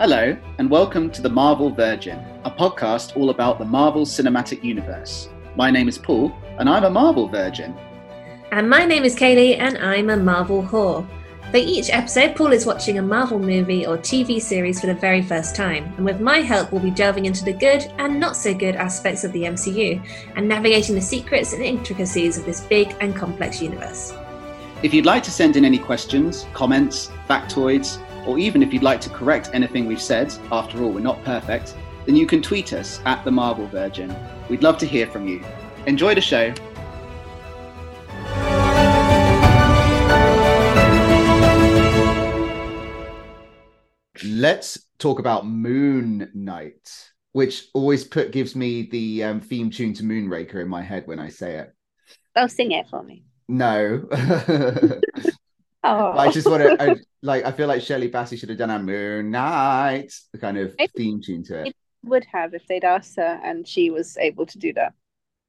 Hello, and welcome to the Marvel Virgin, a podcast all about the Marvel Cinematic Universe. My name is Paul, and I'm a Marvel Virgin. And my name is Kaylee, and I'm a Marvel whore. For each episode, Paul is watching a Marvel movie or TV series for the very first time, and with my help, we'll be delving into the good and not so good aspects of the MCU and navigating the secrets and intricacies of this big and complex universe. If you'd like to send in any questions, comments, factoids, or even if you'd like to correct anything we've said, after all, we're not perfect, then you can tweet us at the Marvel Virgin. We'd love to hear from you. Enjoy the show. Let's talk about Moon Knight, which always put gives me the um, theme tune to Moonraker in my head when I say it. Oh, sing it for me. No. Oh, I just want to, like, I feel like Shirley Bassey should have done a Moon Knight, the kind of theme tune to it. It would have if they'd asked her and she was able to do that.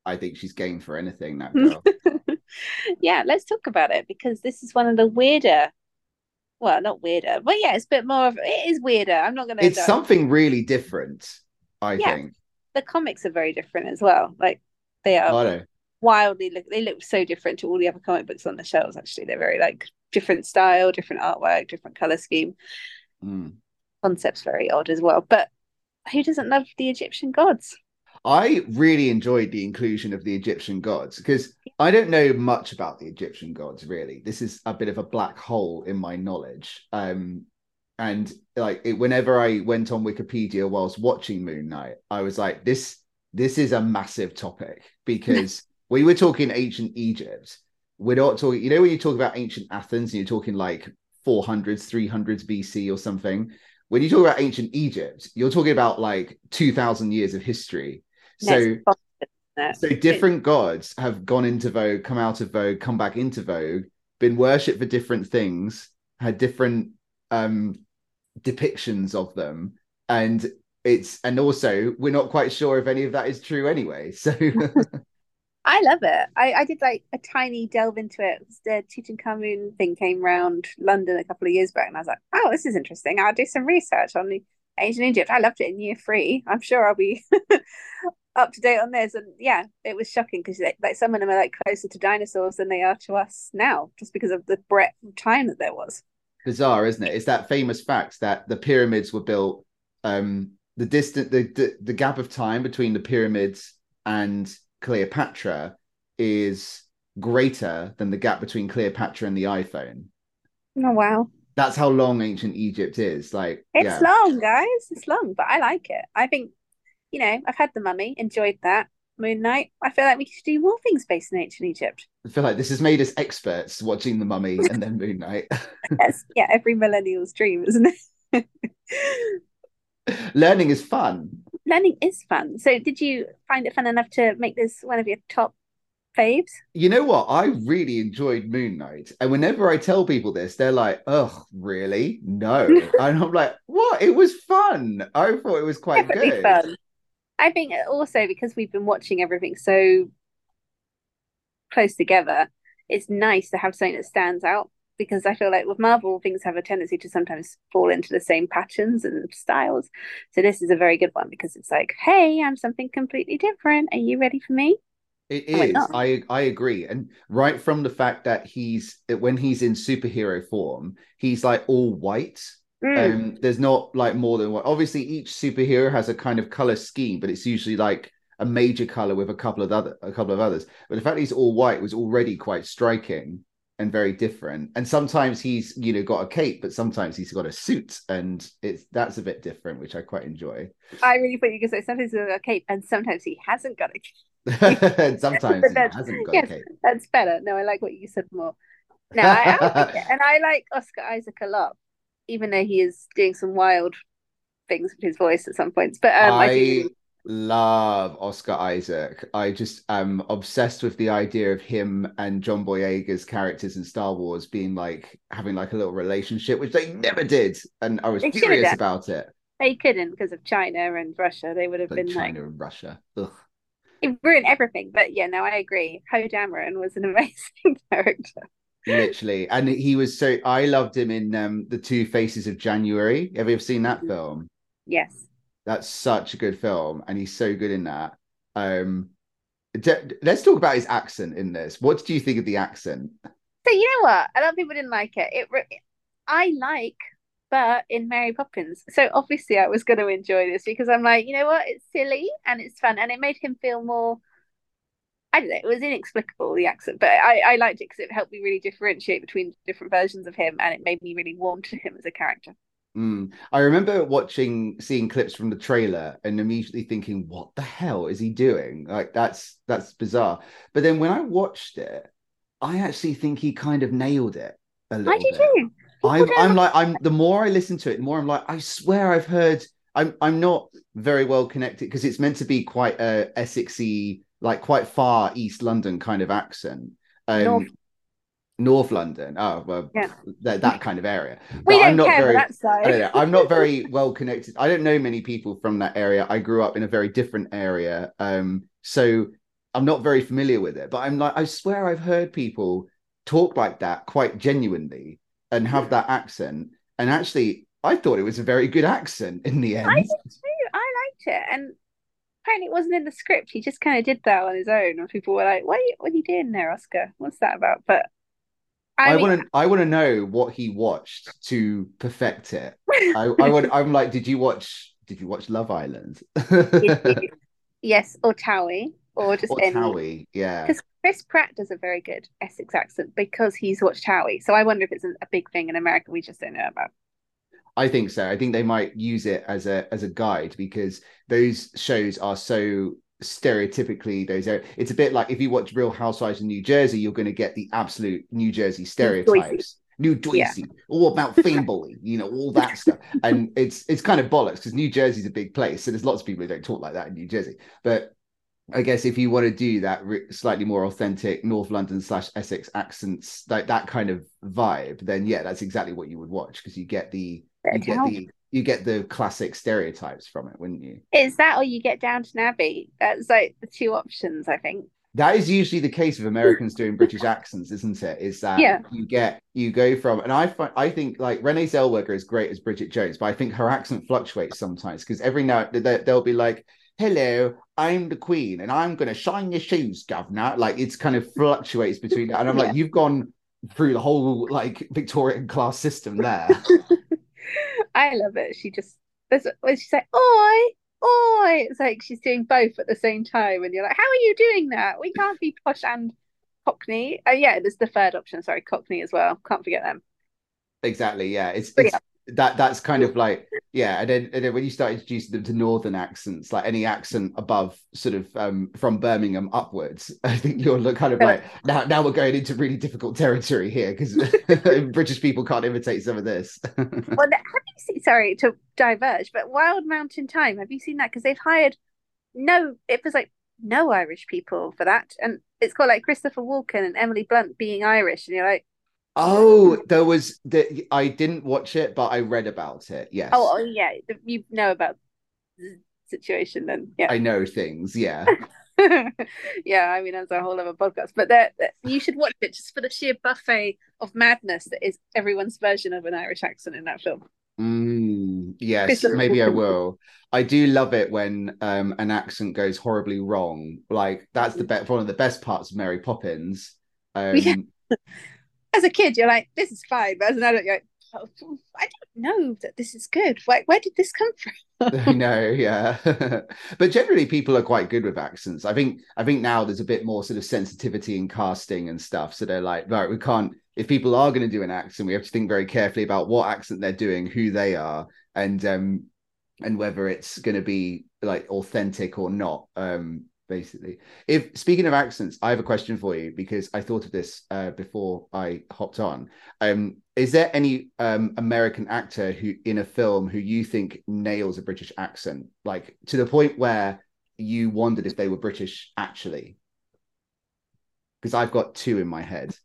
I think she's game for anything, that girl. yeah, let's talk about it because this is one of the weirder. Well, not weirder, but yeah, it's a bit more of it is weirder. I'm not gonna. it's something really different, I Yeah. think. The comics are very different as well. Like they are I wildly look. They look so different to all the other comic books on the shelves. Actually, they're very like different style, different artwork, different color scheme. Mm. Concepts very odd as well. But who doesn't love the Egyptian gods? I really enjoyed the inclusion of the Egyptian gods because I don't know much about the Egyptian gods really. This is a bit of a black hole in my knowledge. Um, and like it, whenever I went on Wikipedia whilst watching Moon Knight, I was like, this this is a massive topic because we were talking ancient Egypt. We're not talking, you know, when you talk about ancient Athens and you're talking like 400s, 300s BC or something. When you talk about ancient Egypt, you're talking about like 2000 years of history. So It's possible, it? so different gods have gone into vogue, come out of vogue, come back into vogue, been worshipped for different things, had different um depictions of them, and it's and also we're not quite sure if any of that is true anyway. So I love it. I, I did like a tiny delve into it. The Tutankhamun thing came round London a couple of years back, and I was like, "Oh, this is interesting. I'll do some research on the ancient Egypt." I loved it in year three. I'm sure I'll be up to date on this. And yeah, it was shocking because like some of them are like closer to dinosaurs than they are to us now, just because of the breadth of time that there was. bizarre, isn't it? It's that famous fact that the pyramids were built um the distant the, the the gap of time between the pyramids and Cleopatra is greater than the gap between Cleopatra and the iPhone. Oh wow, That's how long ancient Egypt is. Like, it's yeah, long, guys. It's long, but I like it. I think you know I've had the Mummy, enjoyed that. Moon Knight. I feel like we should do more things based in ancient Egypt. I feel like this has made us experts watching The Mummy and then Moon Knight. That's yeah, every millennial's dream, isn't it? Learning is fun. Learning is fun. So, did you find it fun enough to make this one of your top faves? You know what? I really enjoyed Moon Knight. And whenever I tell people this, they're like, oh, really? No. and I'm like, what? It was fun. I thought it was quite Definitely good. fun. I think also because we've been watching everything so close together, it's nice to have something that stands out. Because I feel like with Marvel, things have a tendency to sometimes fall into the same patterns and styles. So this is a very good one because it's like, hey, I'm something completely different. Are you ready for me? It is. I I agree. And right from the fact that he's when he's in superhero form, he's like all white. Mm. Um, there's not like more than one. Obviously, each superhero has a kind of color scheme, but it's usually like a major color with a couple of other a couple of others. But the fact that he's all white was already quite striking and very different. And sometimes he's you know got a cape, but sometimes he's got a suit, and it's that's a bit different, which I quite enjoy. I really thought you could say sometimes he's got a cape and sometimes he hasn't got a cape. and sometimes he that's- hasn't got yes. a cape. That's better. No, I like what you said more. No, I, I and I like Oscar Isaac a lot, even though he is doing some wild things with his voice at some points. But um, I, I do. Love Oscar Isaac. I just am obsessed with the idea of him and John Boyega's characters in Star Wars being like having like a little relationship, which they never did, and I was They furious about it. They couldn't because of China and Russia. They would have been Like been China and Russia. Ugh. it ruined everything. But yeah, no, I agree. Poe Dameron was an amazing character. literally. And he was so I loved him in um the Two Faces of January. Have you ever seen that Mm-hmm. film? Yes. That's such a good film, and he's so good in that. Um, d- let's talk about his accent in this. What do you think of the accent? So you know what? A lot of people didn't like it. It re- I like Bert in Mary Poppins. So obviously I was going to enjoy this because I'm like, you know what? It's silly and it's fun and it made him feel more. I don't know. It was inexplicable the accent, but I I liked it because it helped me really differentiate between different versions of him and it made me really warm to him as a character. Mm. I remember watching, seeing clips from the trailer, and immediately thinking, "What the hell is he doing?" Like that's that's bizarre. But then when I watched it, I actually think he kind of nailed it a little I do too. I'm, I'm like I'm the more I listen to it, the more I'm like I swear I've heard. I'm I'm not very well connected because it's meant to be quite a Essexy, like quite far East London kind of accent. Um, North. London. Oh well, Yeah. that that kind of area. we But don't I'm not care very. that side. I don't know. I'm not very well connected. I don't know many people from that area. I grew up in a very different area. Um, so I'm not very familiar with it. But I'm like, I swear I've heard people talk like that quite genuinely and have that accent. And actually, I thought it was a very good accent in the end. I did too. I liked it, and apparently it wasn't in the script. He just kind of did that on his own, and people were like, "What are you, what are you doing there, Oscar? What's that about?" But I, I mean, want to. I want to know what he watched to perfect it. I, I would. I'm like, did you watch? Did you watch Love Island? yes, or Towie, or just or any. Towie? Yeah. Because Chris Pratt does a very good Essex accent because he's watched Towie. So I wonder if it's a, a big thing in America we just don't know about. I think so. I think they might use it as a as a guide because those shows are so stereotypically those are it's a bit like if you watch Real Housewives in New Jersey, you're going to get the absolute New Jersey stereotypes. New Jersey, all about fame bully, you know, all that stuff. And it's it's kind of bollocks because New Jersey's a big place. So there's lots of people who don't talk like that in New Jersey. But I guess if you want to do that slightly more authentic North London slash Essex accents, like that kind of vibe, then yeah, that's exactly what you would watch because you get the you get the you get the classic stereotypes from it, wouldn't you? Is that or you get Downton Abbey? That's like the two options, I think. That is usually the case with Americans doing British accents, isn't it? Is that Yeah. you get you go from and I find I think like Renee Zellweger is great as Bridget Jones, but I think her accent fluctuates sometimes because every now they- they'll be like, "Hello, I'm the Queen, and I'm going to shine your shoes, Governor." Like it's kind of fluctuates between, and I'm Yeah. like, "You've gone through the whole like Victorian class system there." I love it. She just there's when she's like, oi, oi. It's like she's doing both at the same time, and you're like, how are you doing that? We can't be posh and Cockney. Oh yeah, there's the third option. Sorry, Cockney as well. Can't forget them. Exactly. Yeah. It's, it's that that's kind of like yeah, and then and then when you start introducing them to northern accents, like any accent above sort of um from Birmingham upwards, I think you're kind of like now now we're going into really difficult territory here because British people can't imitate some of this. Well, have seen? Sorry to diverge, but Wild Mountain Time. Have you seen that? Because they've hired no. It was like no Irish people for that, and it's got like Christopher Walken and Emily Blunt being Irish, and you're like, oh, there was the I didn't watch it, but I read about it. Yes. oh, oh yeah, you know about the situation, then yeah. I know things, yeah. yeah, I mean that's a whole other podcast, but that you should watch it just for the sheer buffet of madness that is everyone's version of an Irish accent in that film. Mm, yes, maybe I will. I do love it when um an accent goes horribly wrong. Like that's the best one of the best parts of Mary Poppins. Um Yeah. As a kid, you're like, this is fine, but as an adult, you're like, oh, I don't know that this is good. Where, where did this come from? I know, yeah. but generally people are quite good with accents. I think I think now there's a bit more sort of sensitivity in casting and stuff. So they're like, right, we can't if people are going to do an accent, we have to think very carefully about what accent they're doing, who they are, and um and whether it's going to be like authentic or not. Um basically. If speaking of accents, I have a question for you because I thought of this uh before I hopped on. Um is there any um American actor who in a film who you think nails a British accent, like to the point where you wondered if they were British actually? Because I've got two in my head.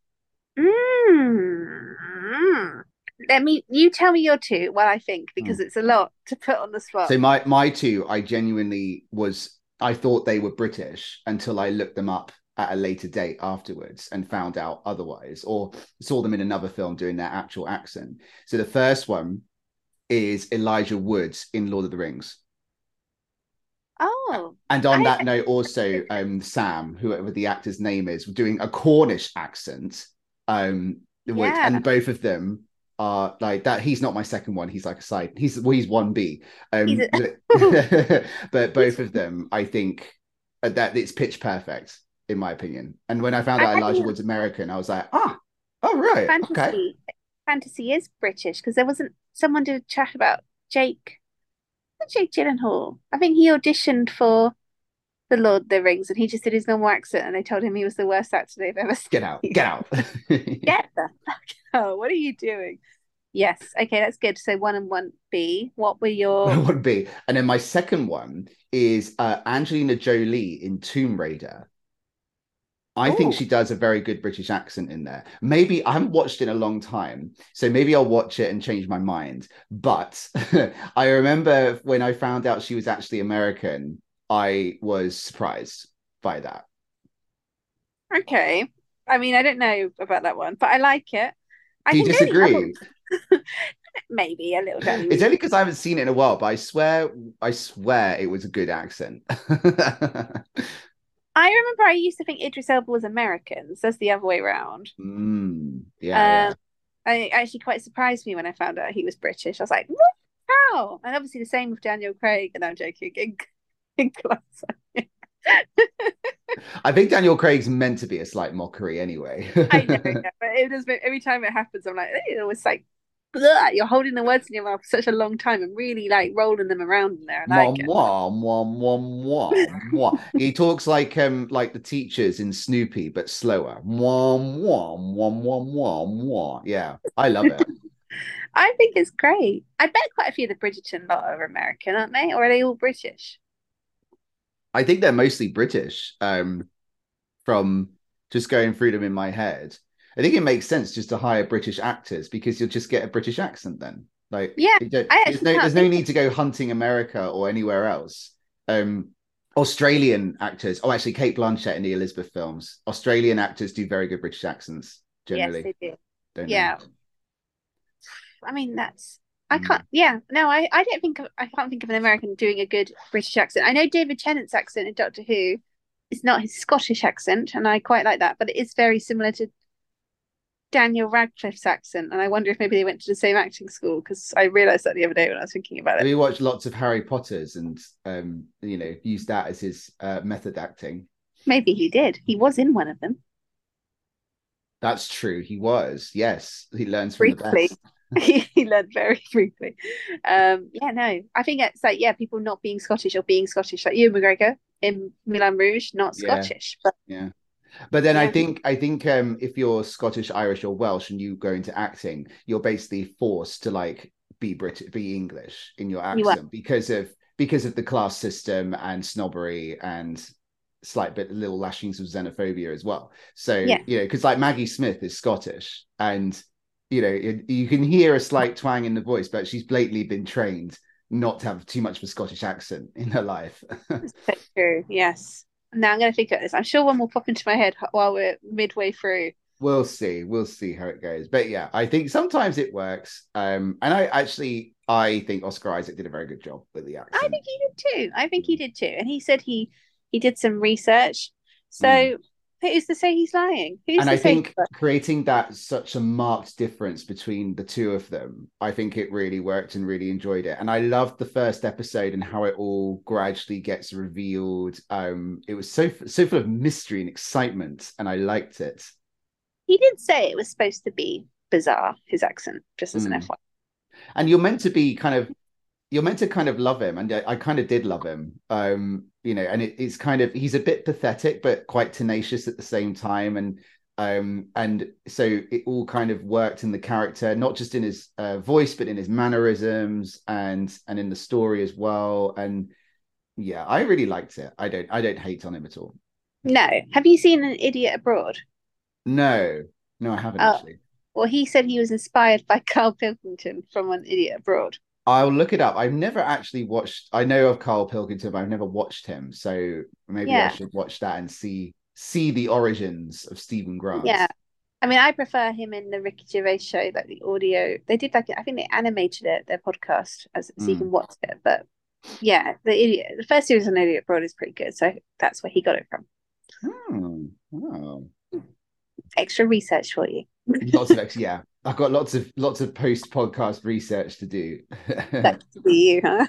Mm. Let me, you tell me your two while I think, because it's a lot to put on the spot. So my my two, I genuinely was I thought they were British until I looked them up at a later date afterwards and found out otherwise, or saw them in another film doing their actual accent. So the first one is Elijah Woods in Lord of the Rings. Oh, And on I- that note, also um, Sam, whoever the actor's name is, doing a Cornish accent. Um, which, Yeah. and both of them are like that. He's not my second one. He's like a side. He's well, he's one B. Um, He's but both of them, I think uh, that it's pitch perfect in my opinion. And when I found out Elijah Wood's American, I was like, ah, oh right, fantasy. okay. Fantasy is British because there wasn't someone did a chat about Jake. Jake Gyllenhaal. I think he auditioned for the Lord of the Rings and he just did his normal accent and they told him he was the worst actor they've ever seen. Get out, get out. Get the fuck out. What are you doing? Yes. Okay, that's good. So one and one B. What were your That B? And then my second one is uh, Angelina Jolie in Tomb Raider. I think she does a very good British accent in there. Maybe I haven't watched it in a long time, so maybe I'll watch it and change my mind. But I remember when I found out she was actually American, I was surprised by that. Okay. I mean, I don't know about that one, but I like it. I Do you disagree? Maybe a little bit. It's only because I haven't seen it in a while, but I swear, I swear it was a good accent. I remember I used to think Idris Elba was American, so that's the other way around. Mm, yeah, yeah. Um, I actually quite surprised me when I found out he was British. I was like, what? How? And obviously the same with Daniel Craig. And I'm joking. In, Onion. I think Daniel Craig's meant to be a slight mockery anyway. I know, yeah, but it does. Every time it happens, I'm like, it was like, you're holding the words in your mouth for such a long time and really like rolling them around in there. I like mwah, mwah, mwah, mwah, mwah. he talks like um like the teachers in Snoopy, but slower. Mwah, mwah, mwah, mwah, mwah, mwah. Yeah, I love it. I think it's great. I bet quite a few of the Bridgerton lot are American, aren't they? Or are they all British? I think they're mostly British. Um, from just going through them in my head, I think it makes sense just to hire British actors because you'll just get a British accent then. Like, Yeah, you don't- I there's no there's no need to go hunting America or anywhere else. Um, Australian actors. Oh, actually, Cate Blanchett in the Elizabeth films. Australian actors do very good British accents generally. Yes, they do. don't yeah. they? I mean, that's I Mm. can't. Yeah, no, I I don't think of, I can't think of an American doing a good British accent. I know David Tennant's accent in Doctor Who is not his Scottish accent, and I quite like that, but it is very similar to Daniel Radcliffe's accent, and I wonder if maybe they went to the same acting school because I realized that the other day when I was thinking about it. We watched lots of Harry Potters and um, you know, used that as his uh, method acting. Maybe he did. He was in one of them. That's true. He was. Yes, he learns from the Briefly. best. he learned very briefly. Um, yeah, no, I think it's like yeah, people not being Scottish or being Scottish, like Ewan McGregor in Moulin Rouge, not Yeah. Scottish, but Yeah. But then I think I think um if you're Scottish, Irish, or Welsh and you go into acting, you're basically forced to like be British, be English in your You accent because of because of the class system and snobbery and slight bit little lashings of xenophobia as well. So Yeah. you know, because like Maggie Smith is Scottish and you know it, you can hear a slight twang in the voice, but she's blatantly been trained not to have too much of a Scottish accent in her life. so true. Yes. Now I'm going to think of this. I'm sure one will pop into my head while we're midway through. We'll see. We'll see how it goes. But yeah, I think sometimes it works. Um, and I actually I think Oscar Isaac did a very good job with the accent. I think he did too. I think he did too. And he said he he did some research. So Mm. Who's to say he's lying? Who's and I think creating that such a marked difference between the two of them, I think it really worked and really enjoyed it. And I loved the first episode and how it all gradually gets revealed. Um, it was so so full of mystery and excitement, and I liked it. he did say it was supposed to be bizarre, his accent, just as an Mm. FYI. and you're meant to be kind of you're meant to kind of love him and I, I kind of did love him um you know and it, it's kind of he's a bit pathetic but quite tenacious at the same time and um and so it all kind of worked in the character not just in his uh, voice but in his mannerisms and and in the story as well and yeah i really liked it i don't i don't hate on him at all No. Have you seen an idiot abroad? no no i haven't Oh. actually Well, he said he was inspired by Karl Pilkington from an idiot abroad. I'll look it up. I've never actually watched. I know of Karl Pilkington, but I've never watched him. So maybe I should watch that and see see the origins of Stephen Grant. Yeah. I mean, I prefer him in the Ricky Gervais show, like the audio. They did like I think they animated it, their podcast, as so you Mm. can watch it. But yeah, the idiot, the first series on Idiot Abroad is pretty good, so that's where he got it from. Hmm. Oh. Extra research for you. Lots of ex- yeah. I've got lots of lots of post podcast research to do. That's you, huh?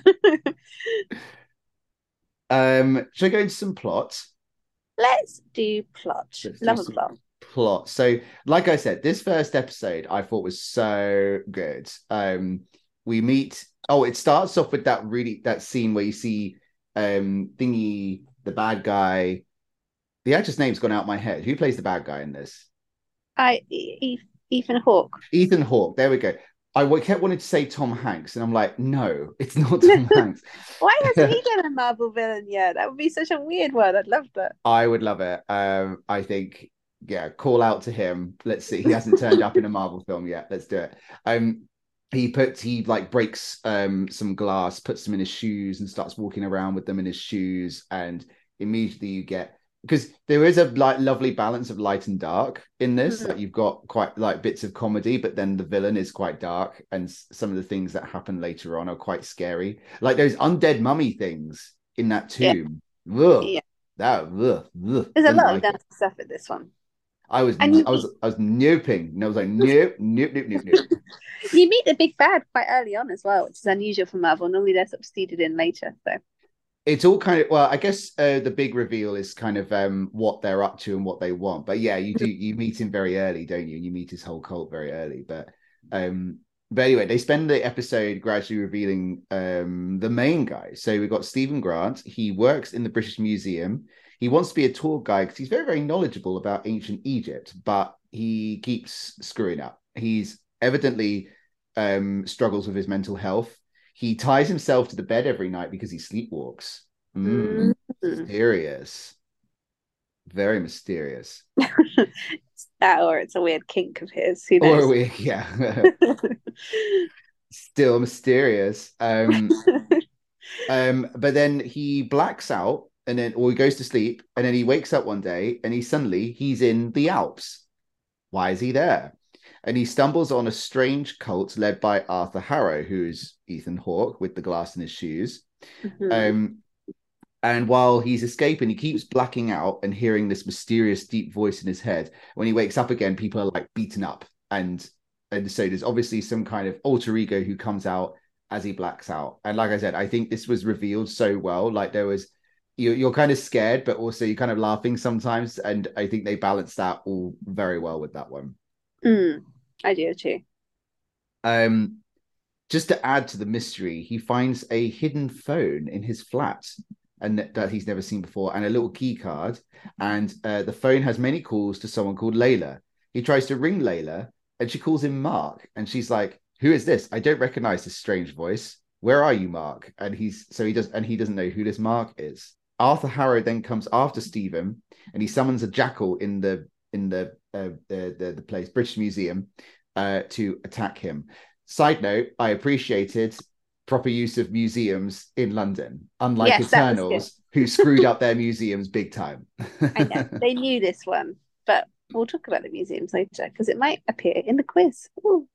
um, should I go into some plots? Let's do plot. Let's do Love a plot. plot. So, like I said, this first episode I thought was so good. Um, we meet. Oh, it starts off with that really that scene where you see um thingy, the bad guy. The actor's name's gone out my head. Who plays the bad guy in this? I E- Ethan Hawke. Ethan Hawke. There we go. I kept wanting to say Tom Hanks, and I'm like, no, it's not Tom Hanks. Why hasn't he done a Marvel villain yet? That would be such a weird one. I'd love that. I would love it. Um, I think, yeah, call out to him. Let's see. He hasn't turned up in a Marvel film yet. Let's do it. Um, he puts he like breaks um some glass, puts them in his shoes, and starts walking around with them in his shoes. And immediately you get because there is a like lovely balance of light and dark in this. Mhm. Like you've got quite like bits of comedy, but then the villain is quite dark, and s- some of the things that happen later on are quite scary. Like those undead mummy things in that Yeah. tomb. Ugh. Yeah. That ugh, ugh, There's a lot like of it. stuff in this one. I was And I was I was noping. And I was like, nope, nope, nope, nope, nope. You meet the big bad quite early on as well, which is unusual for Marvel. Normally they're sort of seeded in later. So it's all kind of well, I guess uh, the big reveal is kind of um what they're up to and what they want. But yeah, you do you meet him very early, don't you? And you meet his whole cult very early. But um but anyway, they spend the episode gradually revealing um the main guy. So we've got Stephen Grant. He works in the British Museum. He wants to be a tour guide because he's very, very knowledgeable about ancient Egypt, but he keeps screwing up. He's evidently um struggles with his mental health. He ties himself to the bed every night because he sleepwalks. Mm, Mm. mysterious. Very mysterious. It's that or it's a weird kink of his. Who Or we, yeah, still mysterious. Um, um, but then he blacks out and then, or he goes to sleep and then he wakes up one day and he suddenly he's in the Alps. Why is he there? And he stumbles on a strange cult led by Arthur Harrow, who's Ethan Hawke with the glass in his shoes. Mhm. Um, and while he's escaping, he keeps blacking out and hearing this mysterious deep voice in his head. When he wakes up again, people are like beaten up, and and so there's obviously some kind of alter ego who comes out as he blacks out. And like I said, I think this was revealed so well. Like there was, you're, you're kind of scared, but also you're kind of laughing sometimes, and I think they balanced that all very well with that one. Mm, I do too. Um, just to add to the mystery, he finds a hidden phone in his flat and that, he's never seen before, and a little key card. And uh, the phone has many calls to someone called Layla. He tries to ring Layla, and she calls him Mark, and she's like, "Who is this? I don't recognize this strange voice. Where are you, Mark?" And he's so he does, and he doesn't know who this Mark is. Arthur Harrow then comes after Stephen, and he summons a jackal in the in the uh, the, the the place British Museum uh, to attack him. Side note: I appreciated proper use of museums in London, unlike Yes, Eternals, who screwed up their museums big time. I know they knew this one, but we'll talk about the museums later because it might appear in the quiz. Ooh.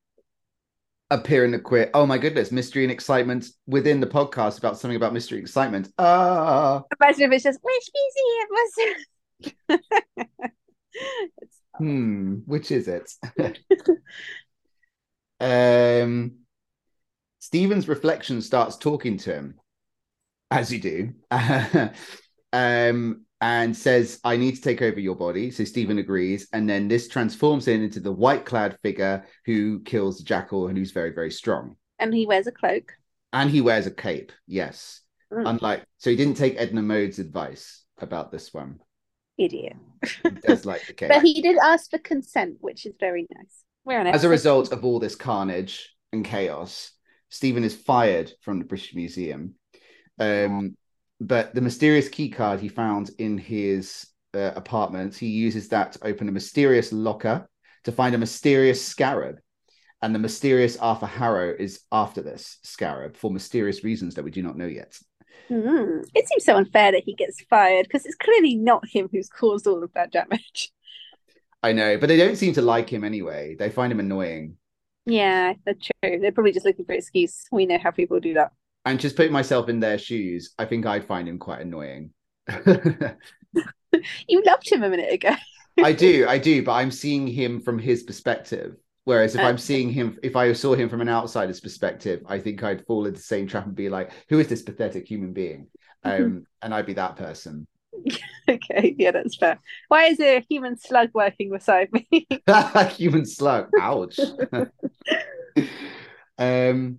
Appear in the quiz. Oh my goodness, mystery and excitement within the podcast about something about mystery and excitement. Ah, Imagine if it's just which museum was hmm, which is it? um, Stephen's reflection starts talking to him, as you do, um, and says, "I need to take over your body." So Stephen agrees, and then this transforms him into the white-clad figure who kills the jackal and who's very, very strong. and he wears a cloak. And he wears a cape. Yes, Mm. unlike so he didn't take Edna Mode's advice about this one. Idiot. He like the cape. But he did ask for consent, which is very nice. We're on it. As a result of all this carnage and chaos, Stephen is fired from the British Museum. Um, but the mysterious key card he found in his uh, apartment, he uses that to open a mysterious locker to find a mysterious scarab. And the mysterious Arthur Harrow is after this scarab for mysterious reasons that we do not know yet. Mm. It seems so unfair that he gets fired because it's clearly not him who's caused all of that damage. I know, but they don't seem to like him anyway. They find him annoying. Yeah, that's true. They're probably just looking for excuse. We know how people do that. And just putting myself in their shoes, I think I'd find him quite annoying. you loved him a minute ago. I do, I do, but I'm seeing him from his perspective. Whereas if I'm seeing him, if I saw him from an outsider's perspective, I think I'd fall into the same trap and be like, "Who is this pathetic human being?" Um, and I'd be that person. okay, yeah, that's fair. Why is there a human slug working beside me? human slug. Ouch. um.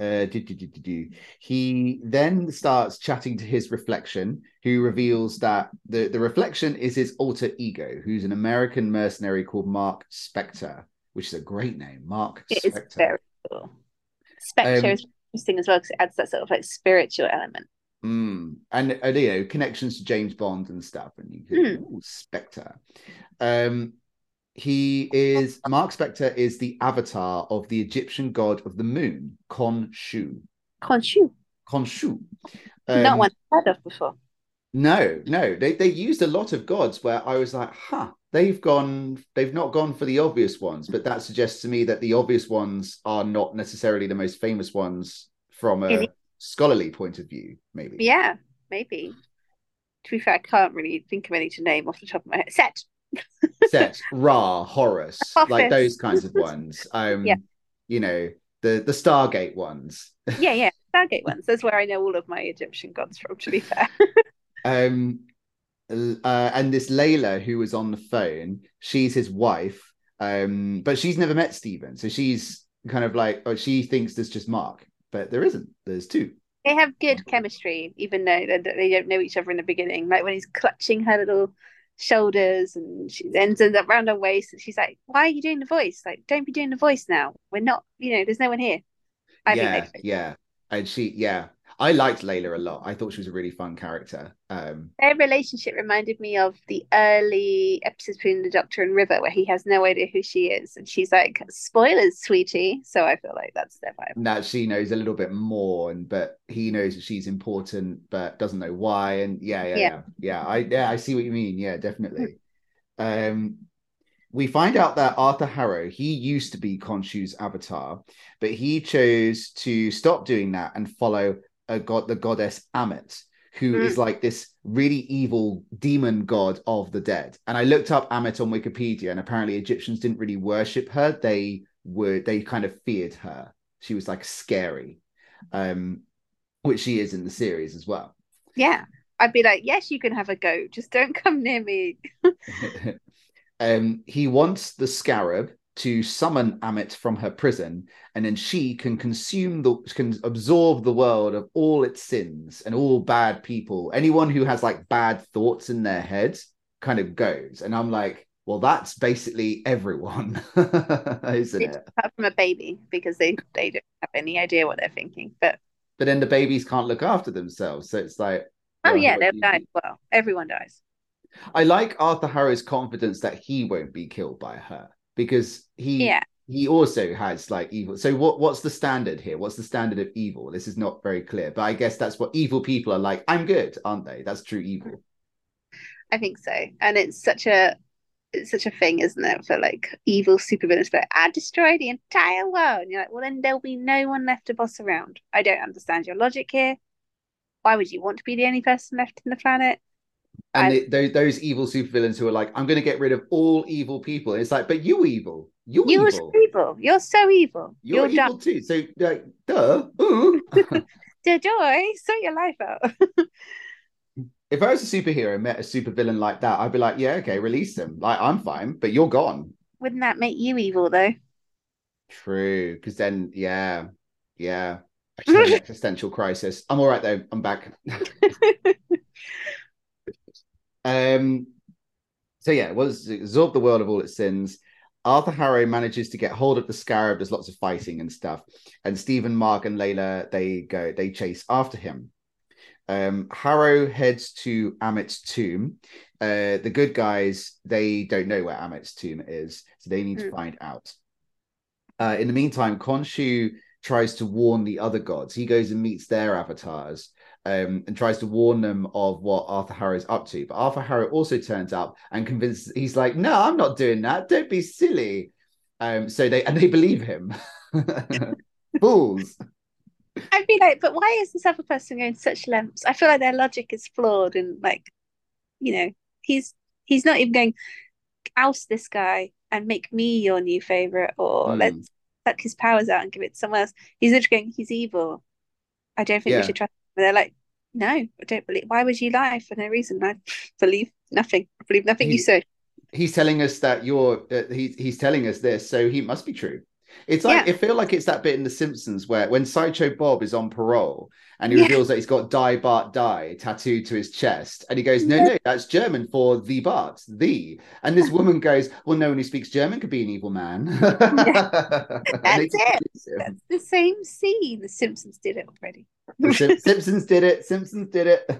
Uh, do, do, do. He then starts chatting to his reflection, who reveals that the, the reflection is his alter ego, who's an American mercenary called Mark Spector, which is a great name. Mark It is Spector. very cool. Spectre Um, is interesting as well because it adds that sort of like spiritual element. Mm. And uh, you know connections to James Bond and stuff, and you could Hmm. ooh, Spectre. Um, he is Mark Spector is the avatar of the Egyptian god of the moon, Khonshu. Khonshu, Khonshu. not Um, one heard of before. No, no, they they used a lot of gods where I was like, huh, they've gone, they've not gone for the obvious ones, but that suggests to me that the obvious ones are not necessarily the most famous ones from a scholarly point of view, maybe. Yeah, maybe. To be fair, I can't really think of any to name off the top of my head. Set. Set, Ra, Horus, like those kinds of ones. Um, Yeah. you know, the the Stargate ones. Yeah, yeah. Stargate ones. That's where I know all of my Egyptian gods from, to be fair. Um, uh, and this Layla who was on the phone, she's his wife, um, but she's never met Stephen, so she's kind of like, oh, she thinks there's just Mark, but there isn't. There's two. They have good chemistry, even though they, don't know each other in the beginning. Like when he's clutching her little shoulders and she ends up around her waist and she's like, Why are you doing the voice? Like, don't be doing the voice now. We're not, you know, there's no one here. I yeah, think yeah, and she, yeah, I liked Layla a lot. I thought she was a really fun character. Um, their relationship reminded me of the early episodes between the Doctor and River, where he has no idea who she is, and she's like, "Spoilers, sweetie." So I feel like that's their vibe. that she knows a little bit more, and but he knows that she's important, but doesn't know why. And yeah, yeah, Yeah. yeah, yeah. I yeah, I see what you mean. Yeah, definitely. Um, we find out that Arthur Harrow he used to be Khonshu's avatar, but he chose to stop doing that and follow a god, the goddess Ammit, who is Mm. like this really evil demon god of the dead. And I looked up Ammit on Wikipedia, and apparently Egyptians didn't really worship her; they were they kind of feared her. She was like scary, um, which she is in the series as well. Yeah, I'd be like, "Yes, you can have a go. Just don't come near me." um, he wants the scarab to summon Ammit from her prison, and then she can consume the can absorb the world of all its sins and all bad people. Anyone who has like bad thoughts in their head kind of goes. And I'm like, well, that's basically everyone, isn't it? apart from a baby because they they don't have any idea what they're thinking. But But then the babies can't look after themselves, so it's like, oh yeah, they'll do die. do? Well, everyone dies. I like Arthur Harrow's confidence that he won't be killed by her because he Yeah. he also has like evil. So what what's the standard here? What's the standard of evil? This is not very clear, but I guess that's what evil people are like. I'm good, aren't they? That's true evil. I think so. And it's such a it's such a thing, isn't it, for like evil supervillains but I destroy the entire world. And you're like, well then there'll be no one left to boss around. I don't understand your logic here. Why would you want to be the only person left in the planet? And those those evil supervillains who are like, I'm going to get rid of all evil people. It's like, but you evil, you're You're evil, evil. You're so evil. you're, You're, evil too. So like, duh. Ooh. dumb. Joy, sort your life out. if I was a superhero and met a supervillain like that, I'd be like, yeah, okay, release them. Like I'm fine, but you're gone. Wouldn't that make you evil though? True, because then, yeah, yeah, I just had an existential crisis. I'm all right though. I'm back. um, so yeah, it was absorb the world of all its sins. Arthur Harrow manages to get hold of the scarab. There's lots of fighting and stuff, and Stephen, Mark, and Layla they go they chase after him. Um, Harrow heads to Ammit's tomb. Uh, the good guys they don't know where Ammit's tomb is, so they need to Hmm. find out. Uh, in the meantime, Khonshu tries to warn the other gods. He goes and meets their avatars, um, and tries to warn them of what Arthur Harrow's up to. But Arthur Harrow also turns up and convinces he's like, "No, I'm not doing that. Don't be silly." Um, so they and they believe him. Fools. I'd be like, but why is this other person going to such lengths? I feel like their logic is flawed and like, you know, he's he's not even going oust this guy and make me your new favorite or Mm. let's suck his powers out and give it to someone else. He's literally going, he's evil. I don't think Yeah. we should trust him. And they're like, no, I don't believe. Why would you lie for no reason? I believe nothing. I believe nothing you He- said. he's telling us that you're uh, he's he's telling us this so he must be true it's like Yeah. it feel like it's that bit in the simpsons where when sideshow bob is on parole and he Yeah. reveals that he's got die bart die tattooed to his chest and he goes no Yeah. no that's german for the bart the and this woman goes well no one who speaks german could be an evil man they That's it. That's the same scene. The Simpsons did it already. The Sim- Simpsons did it. Simpsons did it.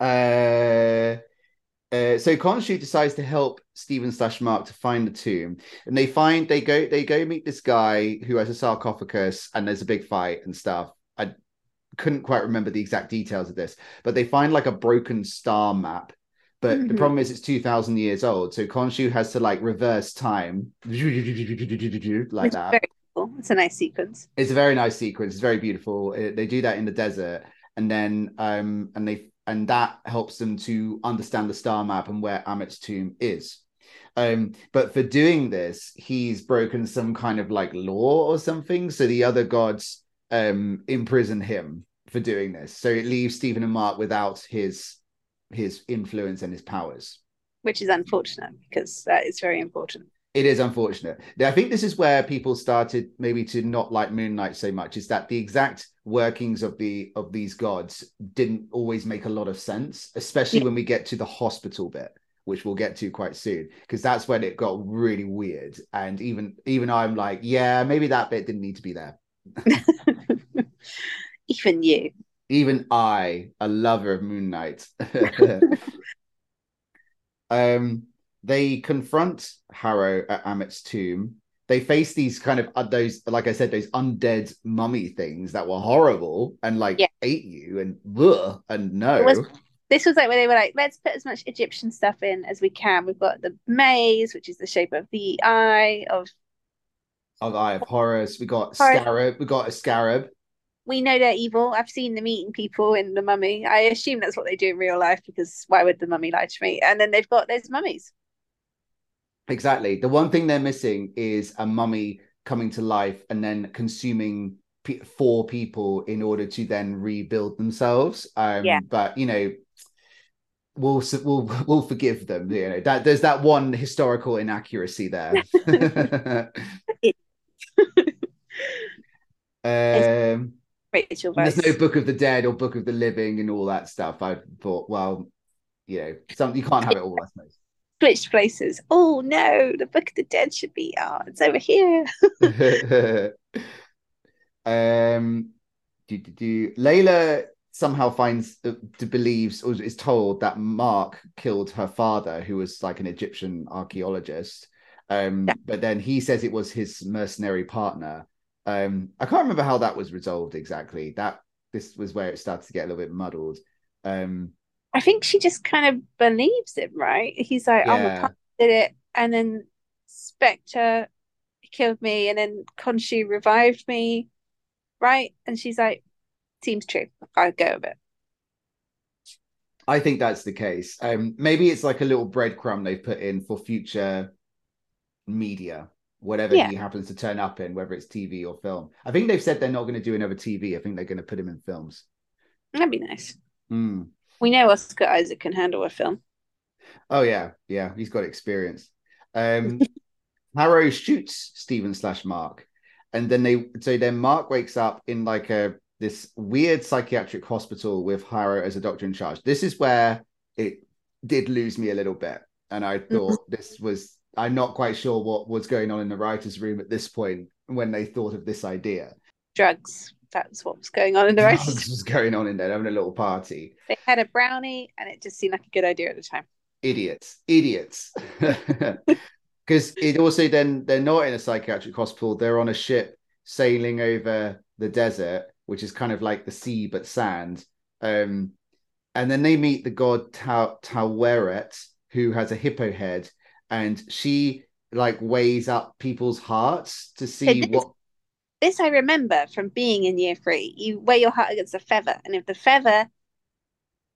uh, uh, so Khonshu decides to help Stephen slash Mark to find the tomb, and they find they go they go meet this guy who has a sarcophagus, and there's a big fight and stuff. I couldn't quite remember the exact details of this, but they find like a broken star map. But the Mhm. problem is it's two thousand years old, so Khonshu has to like reverse time like It's that. very cool. It's a nice sequence. It's a very nice sequence. It's very beautiful. Uh, they do that in the desert, and then um, and they and that helps them to understand the star map and where Ammit's tomb is. Um, but for doing this, he's broken some kind of like law or something. So the other gods um imprison him for doing this. So it leaves Stephen and Mark without his his influence and his powers. which is unfortunate because that is very important. It is unfortunate. I think this is where people started maybe to not like Moon Knight so much. Is that the exact workings of the of these gods didn't always make a lot of sense, especially Yeah. when we get to the hospital bit, which we'll get to quite soon, because that's when it got really weird. And even even I'm like, yeah, maybe that bit didn't need to be there. Even you. Even I, a lover of Moon Knight. um, they confront Harrow at Ammit's tomb. They face these kind of uh, those, like I said, those undead mummy things that were horrible and like Yeah. ate you and ugh, and no. Was- This was like where they were like, let's put as much Egyptian stuff in as we can. We've got the maze, which is the shape of the eye of of Eye of Horus. We got Horus. Scarab. We got a Scarab. we know they're evil. I've seen them eating people in the mummy. I assume that's what they do in real life because why would the mummy lie to me? And then they've got those mummies. Exactly. The one thing they're missing is a mummy coming to life and then consuming pe four people in order to then rebuild themselves. Um, Yeah. But you know, we'll we'll we'll forgive them. You know that there's that one historical inaccuracy there. um, Rachel there's no Book of the Dead or Book of the Living and all that stuff. I thought, well, you know, some you can't have it all. I suppose. Switched places. Oh no, the Book of the Dead should be ah, it's over here. um, do, do, do. Layla somehow finds uh, believes or is told that Mark killed her father, who was like an Egyptian archaeologist. Um, Yeah. but then he says it was his mercenary partner. Um, I can't remember how that was resolved exactly. That this was where it started to get a little bit muddled. Um, I think she just kind of believes him, right? He's like, oh, yeah, partner did it, and then Spectre killed me, and then Khonshu revived me, right? And she's like, seems true. I'll go with it. I think that's the case. Um, maybe it's like a little breadcrumb they've put in for future media, whatever Yeah. he happens to turn up in, whether it's TV or film. I think they've said they're not going to do another TV. I think they're going to put him in films. That'd be nice. Hmm. We know Oscar Isaac can handle a film. Oh yeah, yeah, he's got experience. Um, Harrow shoots Stephen slash Mark, and then they so then Mark wakes up in like a this weird psychiatric hospital with Harrow as a doctor in charge. This is where it did lose me a little bit, and I thought this was I'm not quite sure what was going on in the writers' room at this point when they thought of this idea. Drugs. That's what was going on in the Drugs was going on in there, having a little party. They had a brownie, and it just seemed like a good idea at the time. idiots idiots because it also then they're not in a psychiatric hospital they're on a ship sailing over the desert which is kind of like the sea but sand. Um, and then they meet the god Ta- Taweret, who has a hippo head, and she like weighs up people's hearts to see what. This I remember from being in year three. You weigh your heart against a feather, and if the feather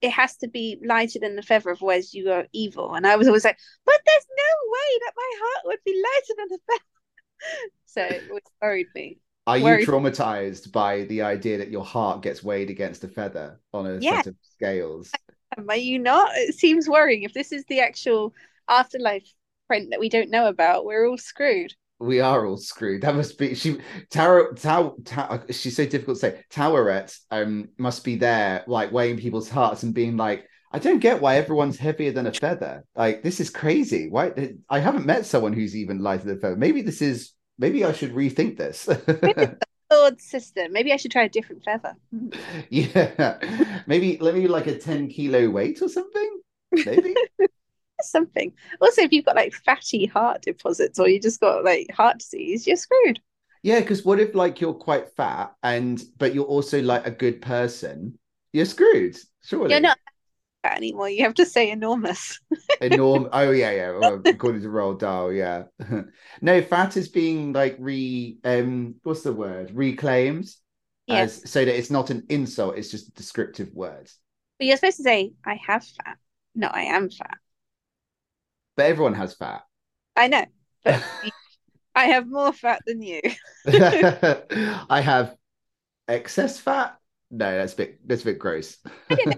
it has to be lighter than the feather, otherwise you are evil. And I was always like, but there's no way that my heart would be lighter than the feather. so it worried me. Are worried. you traumatized by the idea that your heart gets weighed against a feather on a Yeah. set of scales? Are you not? It seems worrying. If this is the actual afterlife print that we don't know about, we're all screwed. We are all screwed. That must be she. Tower. She's so difficult to say. Taweret um must be there, like weighing people's hearts and being like, I don't get why everyone's heavier than a feather. Like this is crazy. Why? I haven't met someone who's even lighter than a feather. Maybe this is. Maybe I should rethink this. Lord system. Maybe I should try a different feather. yeah. Maybe let me like a ten kilo weight or something. Maybe. Something. Also, if you've got like fatty heart deposits or you just got like heart disease, you're screwed. Yeah, because what if like you're quite fat and but you're also like a good person? You're screwed, surely. You're not fat anymore. You have to say enormous. Enorm- oh yeah, yeah. Well, according to Roald Dahl, yeah. no, fat is being like re um what's the word? Reclaimed. Yes. As, so that it's not an insult, it's just a descriptive word. But you're supposed to say, I have fat. No, I am fat. But everyone has fat. I know. But I have more fat than you. I have excess fat. No, that's a bit that's a bit gross.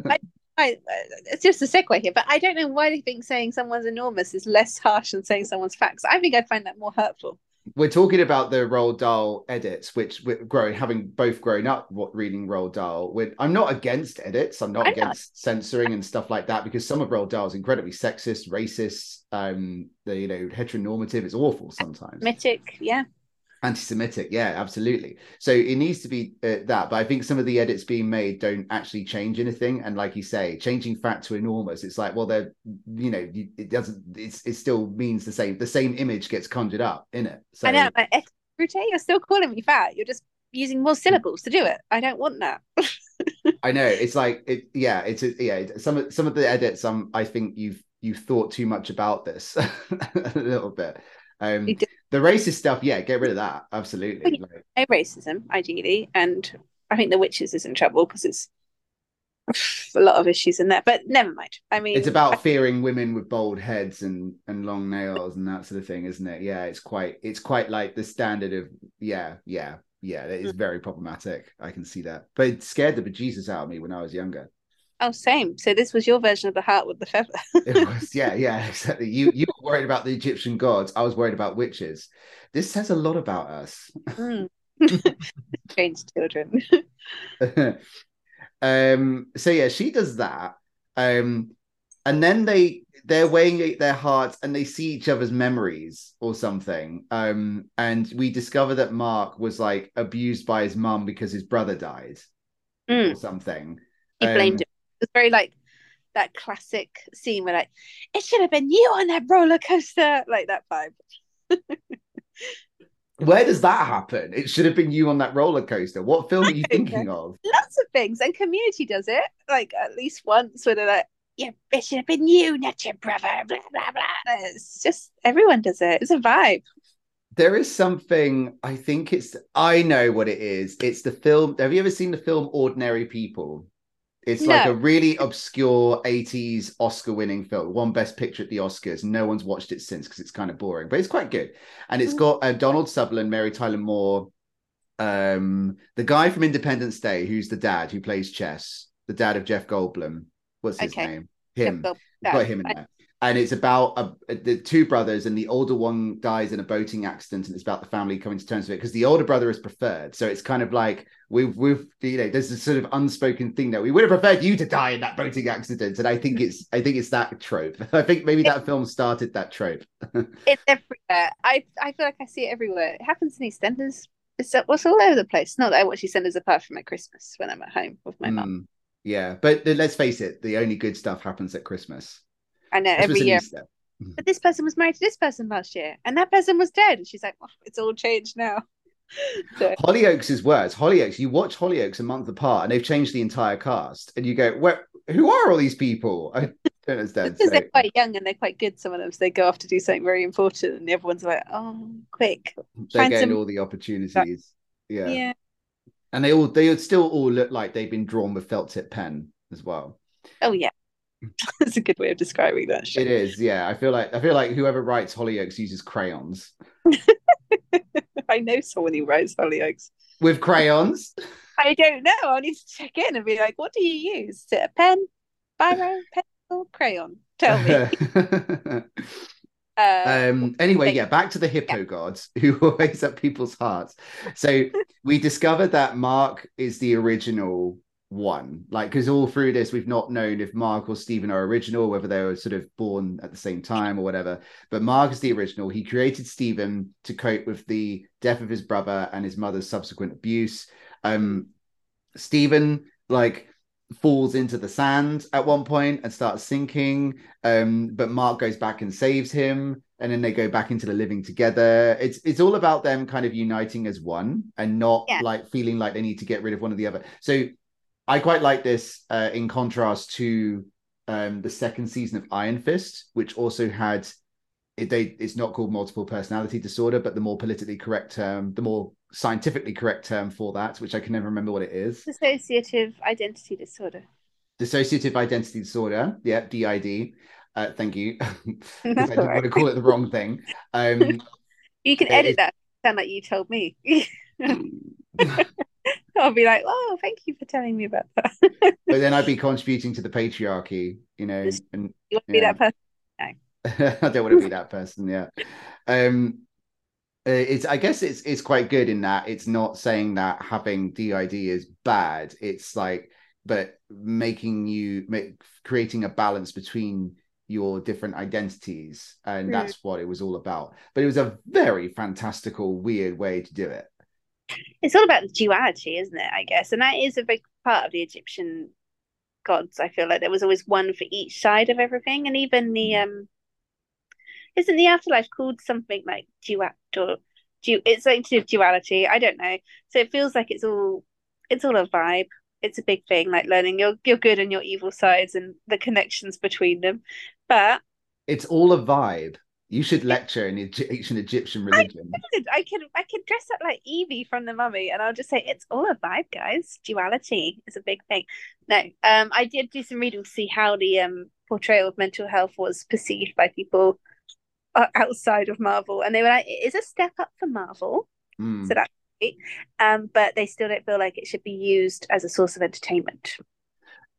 I. I, I, it's just a segue here, but I don't know why they think saying someone's enormous is less harsh than saying someone's fat. 'cause I think I'd find that more hurtful. We're talking about the Roald Dahl edits, which we're growing, having both grown up what reading Roald Dahl. With, I'm not against edits. I'm not I'm not. against censoring and stuff like that because some of Roald Dahl is incredibly sexist, racist, um, the you know heteronormative. It's awful sometimes. Mythic, yeah. Anti-Semitic, yeah, absolutely. So it needs to be uh, that, but I think some of the edits being made don't actually change anything. And like you say, changing fat to enormous, it's like, well, they're, you know, it doesn't, it's, it still means the same. The same image gets conjured up in it. So I know, but Brute, you're still calling me fat. You're just using more syllables to do it. I don't want that. I know it's like it. Yeah, it's a, yeah. Some of some of the edits, um, I think you've you've thought too much about this a little bit. Um, You did. The racist stuff, yeah, get rid of that. Absolutely. Like, no racism, ideally, and I think the witches is in trouble because it's a lot of issues in there. But never mind. I mean, it's about fearing women with bald heads and and long nails and that sort of thing, isn't it? Yeah, it's quite it's quite like the standard of yeah, yeah, yeah. It is mm. very problematic. I can see that, but it scared the bejesus out of me when I was younger. Oh, same. So this was your version of the heart with the feather. It was yeah, yeah, exactly. You you were worried about the Egyptian gods. I was worried about witches. This says a lot about us. Mm. Strange children. um so yeah she does that um and then they they're weighing their hearts and they see each other's memories or something um and we discover that mark was like abused by his mum because his brother died Mm. or something He blamed Um, it. Was very like that classic scene where like it should have been you on that roller coaster, like that vibe. where does that happen it should have been you on that roller coaster what film are you thinking of Lots of things, and Community does it like at least once, where they're like, "Yeah, it should have been you, not your brother." Blah blah blah. It's just everyone does it. It's a vibe. there is something i think it's i know what it is it's the film have you ever seen the film ordinary people it's like a really obscure 80s oscar winning film. One best picture at the oscars. No one's watched it since because it's kind of boring but it's quite good. And it's got uh, donald sutherland mary tyler moore um the guy from independence day who's the dad who plays chess the dad of jeff goldblum. What's his Okay. name? Him. Got him in there. And it's about a, the two brothers, and the older one dies in a boating accident, and it's about the family coming to terms with it because the older brother is preferred. So it's kind of like we've we've you know there's this sort of unspoken thing that we would have preferred you to die in that boating accident, and I think it's I think it's that trope. I think maybe that film started that trope. It's everywhere. I I feel like I see it everywhere. It happens in EastEnders. It's it's all over the place. Not that I watch EastEnders apart from at Christmas when I'm at home with my mum. Mm, yeah, but let's face it, the only good stuff happens at Christmas. I know every year. Mm. But this person was married to this person last year, and that person was dead. And she's like, "Oh, "It's all changed now." So, Hollyoaks is worse. Hollyoaks, you watch Hollyoaks a month apart, and they've changed the entire cast, and you go, "Where? Who are all these people?" I don't understand. because So, they're quite young and they're quite good, some of them, so they go off to do something very important, and everyone's like, "Oh, quick!" they're find getting some- all the opportunities. Yeah. Yeah, and they all they would still all look like they've been drawn with felt tip pen as well. oh yeah, that's a good way of describing that. Show. It is, yeah. I feel like I feel like whoever writes Hollyoaks uses crayons I know someone who writes Hollyoaks. with crayons. I don't know. I'll need to check in and be like, "What do you use? Is it a pen, biro, pencil, crayon?" Tell me. Uh, um anyway yeah back to the hippo gods who always up people's hearts so we discovered that mark is the original one. Like because all through this we've not known if mark or stephen are original whether they were sort of born at the same time or whatever. But mark is the original. He created stephen to cope with the death of his brother and his mother's subsequent abuse. Um stephen like falls into the sand at one point and starts sinking. Um but mark goes back and saves him and then they go back into the living together. It's it's all about them kind of uniting as one and not Yeah. like feeling like they need to get rid of one of the other. So i quite like this uh, in contrast to um the second season of iron fist which also had it, they it's not called multiple personality disorder but the more politically correct term the more scientifically correct term for that which i can never remember what it is dissociative identity disorder. dissociative identity disorder yeah did uh, thank you i didn't want to call it the wrong thing um You can edit is- that. Sound like you told me. I'll be like, "Oh, thank you for telling me about that." but then i'd be contributing to the patriarchy you know and you want to be that person? No. i don't want to be that person yeah um uh, it's i guess it's it's quite good in that it's not saying that having did is bad it's like but making you make creating a balance between your different identities and Hmm. that's what it was all about but it was a very fantastical weird way to do it It's all about the duality, isn't it? I guess, and that is a big part of the Egyptian gods. I feel like there was always one for each side of everything, and even the um, isn't the afterlife called something like duat or du? It's like to do with duality. I don't know. So it feels like it's all it's all a vibe. It's a big thing, like learning your your good and your evil sides and the connections between them. But it's all a vibe you should lecture in ancient egyptian religion I could I could I could dress up like Evie from the Mummy, and I'll just say it's all a vibe, guys. Duality is a big thing. No, um, I did do some reading to see how the um portrayal of mental health was perceived by people uh, outside of Marvel, and they were like, it is a step up for Marvel, Mm. so that's great. Um, but they still don't feel like it should be used as a source of entertainment.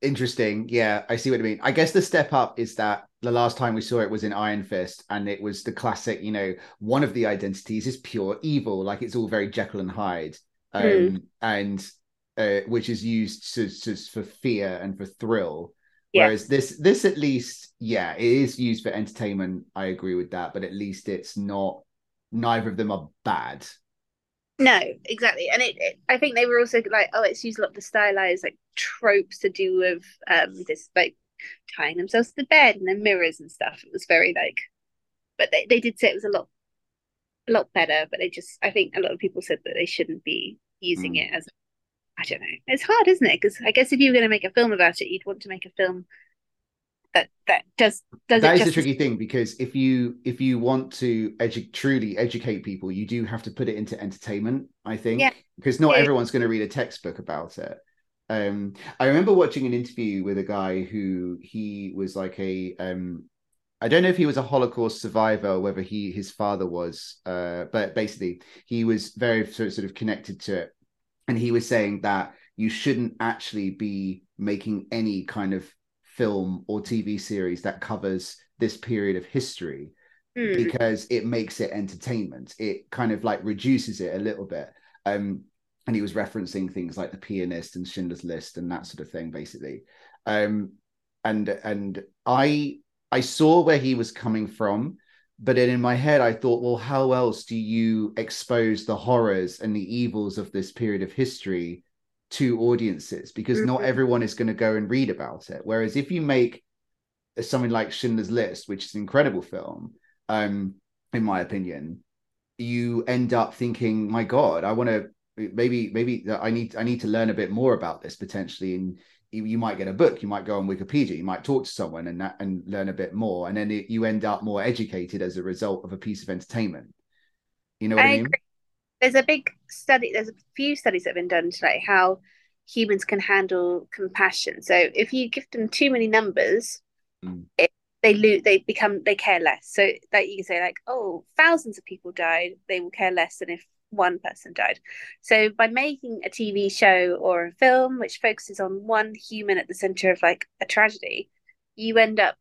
Interesting. Yeah, I see what I mean. I guess the step up is that the last time we saw it was in Iron Fist, and it was the classic, you know, one of the identities is pure evil, like it's all very Jekyll and Hyde, um, Mm. and uh, which is used to, to, for fear and for thrill. Yeah. Whereas this, this at least, yeah, it is used for entertainment. I agree with that, but at least it's not. Neither of them are bad. No, exactly. And it, it I think they were also like, oh, it's used a lot of the stylized like tropes to do with um this like tying themselves to the bed and the mirrors and stuff. It was very like but they, they did say it was a lot a lot better, but they just I think a lot of people said that they shouldn't be using Mm. it as I don't know. It's hard, isn't it? Because I guess if you were going to make a film about it, you'd want to make a film that that does does that is a tricky thing because if you if you want to edu- truly educate people you do have to put it into entertainment i think Yeah. because not Yeah. everyone's going to read a textbook about it um i remember watching an interview with a guy who he was like a um I don't know if he was a Holocaust survivor or whether he his father was, uh, but basically he was very sort sort of connected to it, and he was saying that you shouldn't actually be making any kind of film or TV series that covers this period of history Hmm. because it makes it entertainment. It kind of like reduces it a little bit. Um, and he was referencing things like the pianist and Schindler's List and that sort of thing, basically. Um, and and I I saw where he was coming from, but then in my head I thought, well, how else do you expose the horrors and the evils of this period of history to audiences? Because not Mhm. everyone is going to go and read about it. Whereas if you make something like Schindler's List, which is an incredible film, um, in my opinion, you end up thinking, my God, I want to maybe maybe I need I need to learn a bit more about this potentially and you, you might get a book you might go on wikipedia you might talk to someone and that and learn a bit more and then it, you end up more educated as a result of a piece of entertainment you know what i, I mean agree. There's a big study there's a few studies that have been done today how humans can handle compassion so if you give them too many numbers mm. it, they lose they become they care less so that you can say like oh thousands of people died they will care less than if one person died. So by making a TV show or a film which focuses on one human at the center of like a tragedy, you end up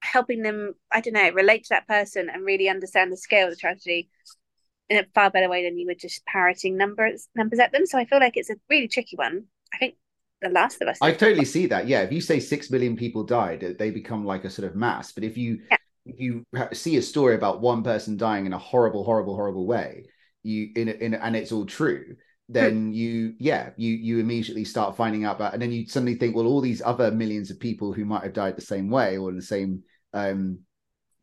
helping them, I don't know, relate to that person and really understand the scale of the tragedy in a far better way than you were just parroting numbers numbers at them. So I feel like it's a really tricky one. I think the last of us. I totally see that. Yeah, if you say six million people died, they become like a sort of mass. But if you yeah you see a story about one person dying in a horrible, horrible, horrible way, you in in and it's all true, then you yeah you you immediately start finding out about, and then you suddenly think, well, all these other millions of people who might have died the same way or in the same um,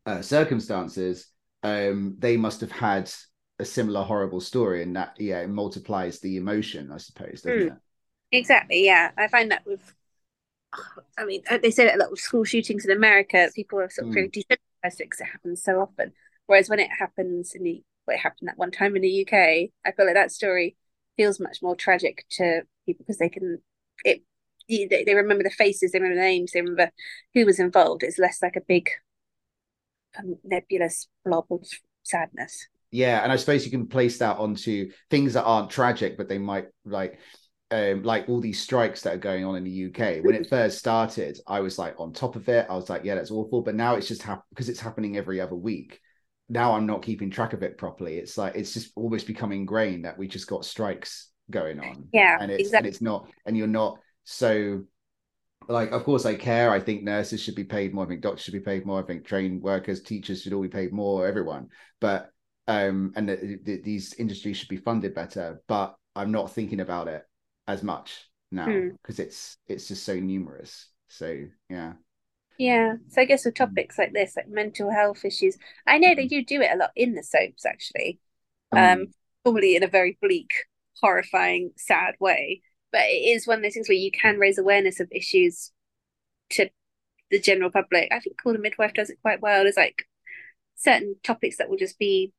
uh, circumstances, um, they must have had a similar horrible story, and that yeah it multiplies the emotion, I suppose, doesn't mm. it? Exactly. Yeah, I find that with I mean, they say that a lot of school shootings in America, people are sort of mm. pretty because it happens so often. Whereas when it happens in the well, it happened that one time in the UK, I feel like that story feels much more tragic to people because they can it they, they remember the faces, they remember the names, they remember who was involved. It's less like a big um, nebulous blob of sadness. Yeah, and I suppose you can place that onto things that aren't tragic, but they might like um, like all these strikes that are going on in the UK. When it first started, I was like on top of it. I was like, yeah, that's awful. But now it's just hap- because it's happening every other week. Now I'm not keeping track of it properly. It's like it's just almost becoming ingrained that we just got strikes going on. Yeah, and it's exactly. and it's not, and you're not so. Like, of course, I care. I think nurses should be paid more. I think doctors should be paid more. I think trained workers, teachers should all be paid more. Everyone, but um, and the, these industries should be funded better. But I'm not thinking about it as much now because hmm. it's it's just so numerous. So yeah. Yeah. So I guess with topics like this, like mental health issues, I know they mm. do do it a lot in the soaps actually. Um, um probably in a very bleak, horrifying, sad way. But it is one of those things where you can raise awareness of issues to the general public. I think Call the Midwife does it quite well. There's like certain topics that will just be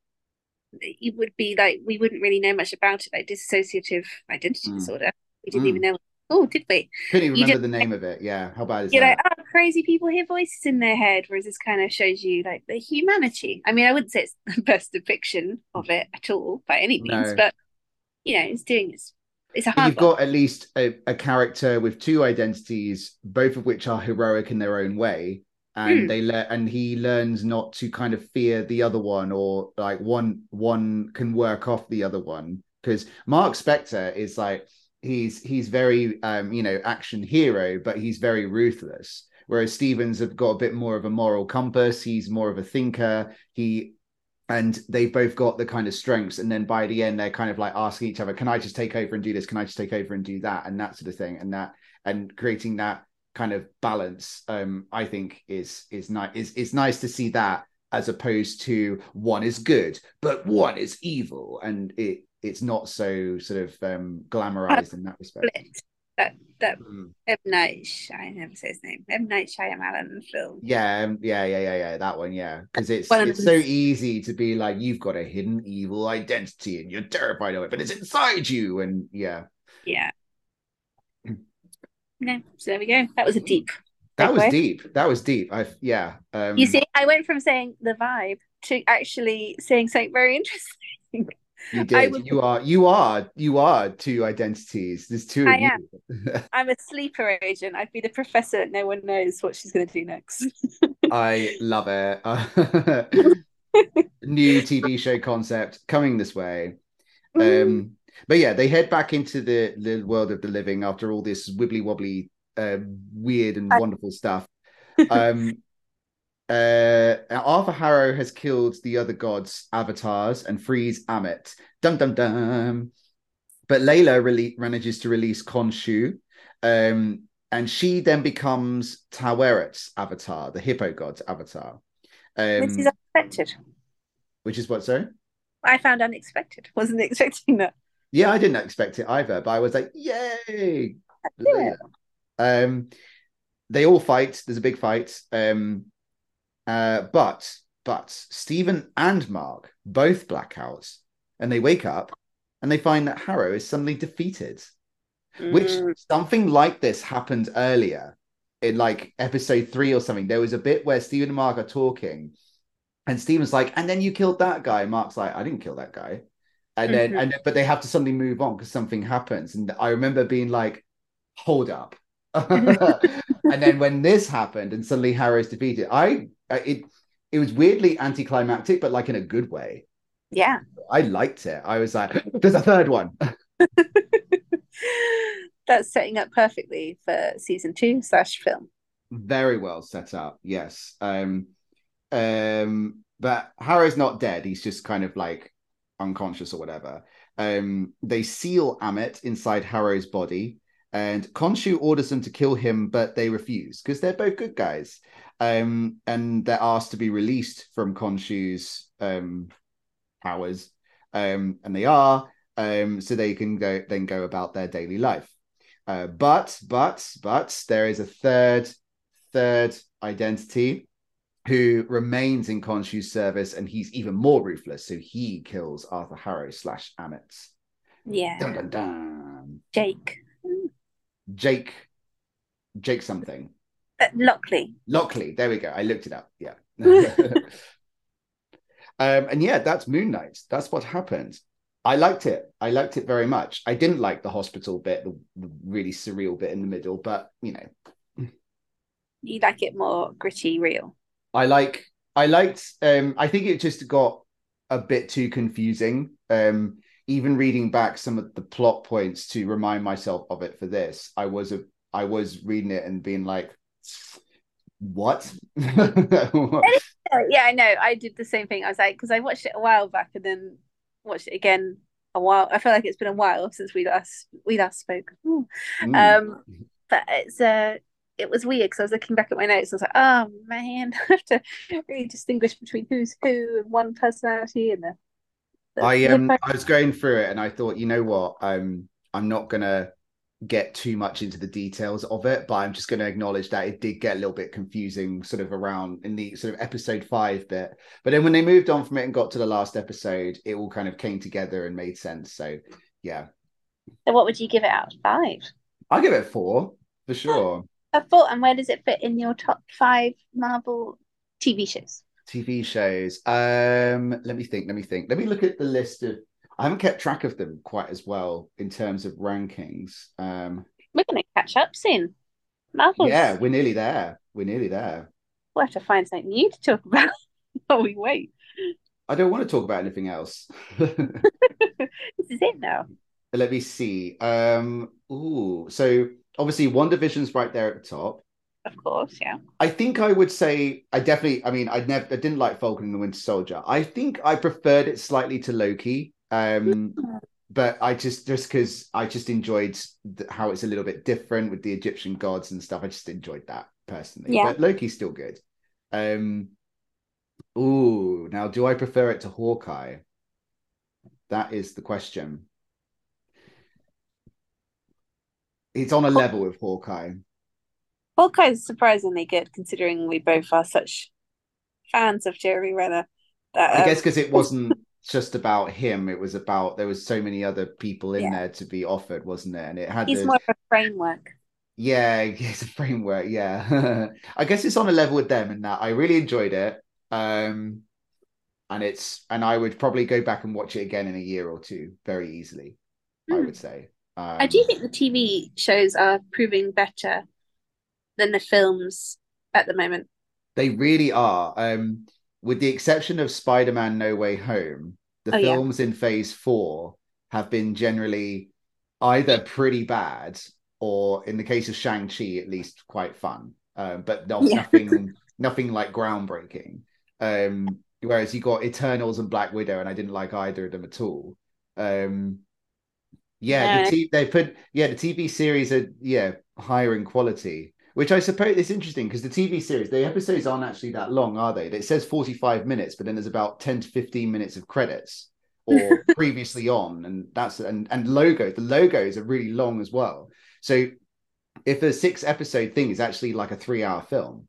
it would be like we wouldn't really know much about it, like dissociative identity mm. disorder. We didn't mm. even know. Oh, did we? Couldn't even remember the name of it. Yeah, how bad is you're that? like, oh, crazy people hear voices in their head, whereas this kind of shows you like the humanity. I mean, I wouldn't say it's the best depiction of it at all by any means, no. but you know, it's doing its it's a hard you've one. got at least a, a, character with two identities both of which are heroic in their own way and mm. they let and he learns not to kind of fear the other one or like one one can work off the other one. Because mark spector is like he's he's very um you know action hero but he's very ruthless. Whereas stevens have got a bit more of a moral compass. He's more of a thinker. He and they've both got the kind of strengths. And then by the end they're kind of like asking each other can i just take over and do this? Can i just take over and do that? and that sort of thing. And that and creating that kind of balance um i think is is nice is is nice to see that as opposed to one is good but one is evil. And it it's not so sort of um glamorized in that respect. That that mm. M. Night I never say his name. M. Night Shyamalan film. Yeah um, yeah yeah yeah yeah that one yeah. Because it's it's so easy to be like you've got a hidden evil identity and you're terrified of it but it's inside you and yeah. Yeah no, so there we go. That was a deep. That was deep. That was deep. I yeah. Um, you see, I went from saying the vibe to actually saying something very interesting. You did. Was, you are. You are. You are two identities. There's two. I am. I'm a sleeper agent. I'd be the professor. No one knows what she's going to do next. I love it. New TV show concept coming this way. Um, but yeah, they head back into the, the world of the living after all this wibbly wobbly, uh, weird and wonderful stuff. Um, uh, Arthur Harrow has killed the other gods' avatars and frees Ammit. Dum dum dum. But Layla really manages to release Khonshu, um, and she then becomes Taweret avatar, the hippo god's avatar. Um, this is unexpected. which is what sorry I found unexpected. Wasn't expecting that. Yeah i didn't expect it either but i was like yay Yeah. um they all fight there's a big fight um uh but but stephen and mark both blackouts, and they wake up and they find that harrow is suddenly defeated which Mm, something like this happened earlier in like episode three or something. There was a bit where Stephen and Mark are talking, and Stephen's like, and then you killed that guy. Mark's like, I didn't kill that guy. And then, Mhm. and but they have to suddenly move on because something happens. And I remember being like, hold up. and then when this happened and suddenly Harrow's defeated, I I- it it was weirdly anticlimactic, but like in a good way. yeah. I liked it. I was like, there's a third one. That's setting up perfectly for season two slash film. very well set up yes um um but harrow's not dead he's just kind of like unconscious or whatever um they seal Ammit inside harrow's body and Khonshu orders them to kill him but they refuse because they're both good guys. Um and they're asked to be released from Khonshu's um powers um and they are um so they can go then go about their daily life. Uh, but but but there is a third third identity who remains in Khonshu's service and he's even more ruthless. So he kills Arthur Harrow slash Ammit. Yeah. Dun, dun, dun. Jake. Jake, Jake something. Uh, Lockley. Lockley. There we go. I looked it up. Yeah. um, and yeah, that's Moon Knight. That's what happened. I liked it. I liked it very much. I didn't like the hospital bit, the, the really surreal bit in the middle, but you know, You like it more gritty, real. I like I liked um I think it just got a bit too confusing. Um even reading back some of the plot points to remind myself of it for this, I was a I was reading it and being like what? Yeah, I know. I did the same thing. I was like, because I watched it a while back and then watched it again a while. I feel like it's been a while since we last we last spoke. Mm. Um, but it's uh, it was weird because I was looking back at my notes. And I was like, oh man, I have to really distinguish between who's who and one personality and the. the I um I was going through it and I thought, you know what, um I'm not gonna get too much into the details of it, but I'm just gonna acknowledge that it did get a little bit confusing sort of around in the sort of episode five bit. But then when they moved on from it and got to the last episode, it all kind of came together and made sense. So yeah. So what would you give it out of five? I'll give it four for sure. Four, and where does it fit in your top five Marvel TV shows? TV shows. Um, let me think, let me think. Let me look at the list of I haven't kept track of them quite as well in terms of rankings. Um We're going to catch up soon. Marvel's. yeah, we're nearly there. We're nearly there. We'll have to find something new to talk about while we wait. I don't want to talk about anything else. This is it now. Let me see. Um, ooh, so obviously WandaVision's right there at the top. Of course, yeah. I think I would say I definitely. I mean, I never, I didn't like Falcon and the Winter Soldier. I think I preferred it slightly to Loki. Um, but I just just because I just enjoyed th- how it's a little bit different with the Egyptian gods and stuff. I just enjoyed that personally. Yeah. But Loki's still good. Um, ooh, now do I prefer it to Hawkeye? That is the question. It's on a level with Hawkeye. Hawkeye's surprisingly good considering we both are such fans of Jeremy Renner. That, I um, guess because it wasn't just about him; it was about there was so many other people in Yeah. there to be offered, wasn't there? And it had he's more of a framework. Yeah, it's a framework. Yeah, I guess it's on a level with them in that I really enjoyed it. Um, and it's and I would probably go back and watch it again in a year or two very easily. I Hmm. would say. Um, I do think the TV shows are proving better than the films at the moment. they really are. Um, with the exception of Spider-Man: No Way Home, the Oh, yeah. films in Phase Four have been generally either pretty bad or, in the case of Shang Chi, at least quite fun. Um, but no, Yeah. nothing, nothing like groundbreaking. Um, whereas you got Eternals and Black Widow, and I didn't like either of them at all. Um, yeah, No. the t- they put yeah the TV series are yeah higher in quality. which I suppose is interesting because the TV series, the episodes aren't actually that long, are they? It says 45 minutes, but then there's about 10 to 15 minutes of credits or previously on, and that's and and logo. The logos are really long as well. So if a six episode thing is actually like a three hour film,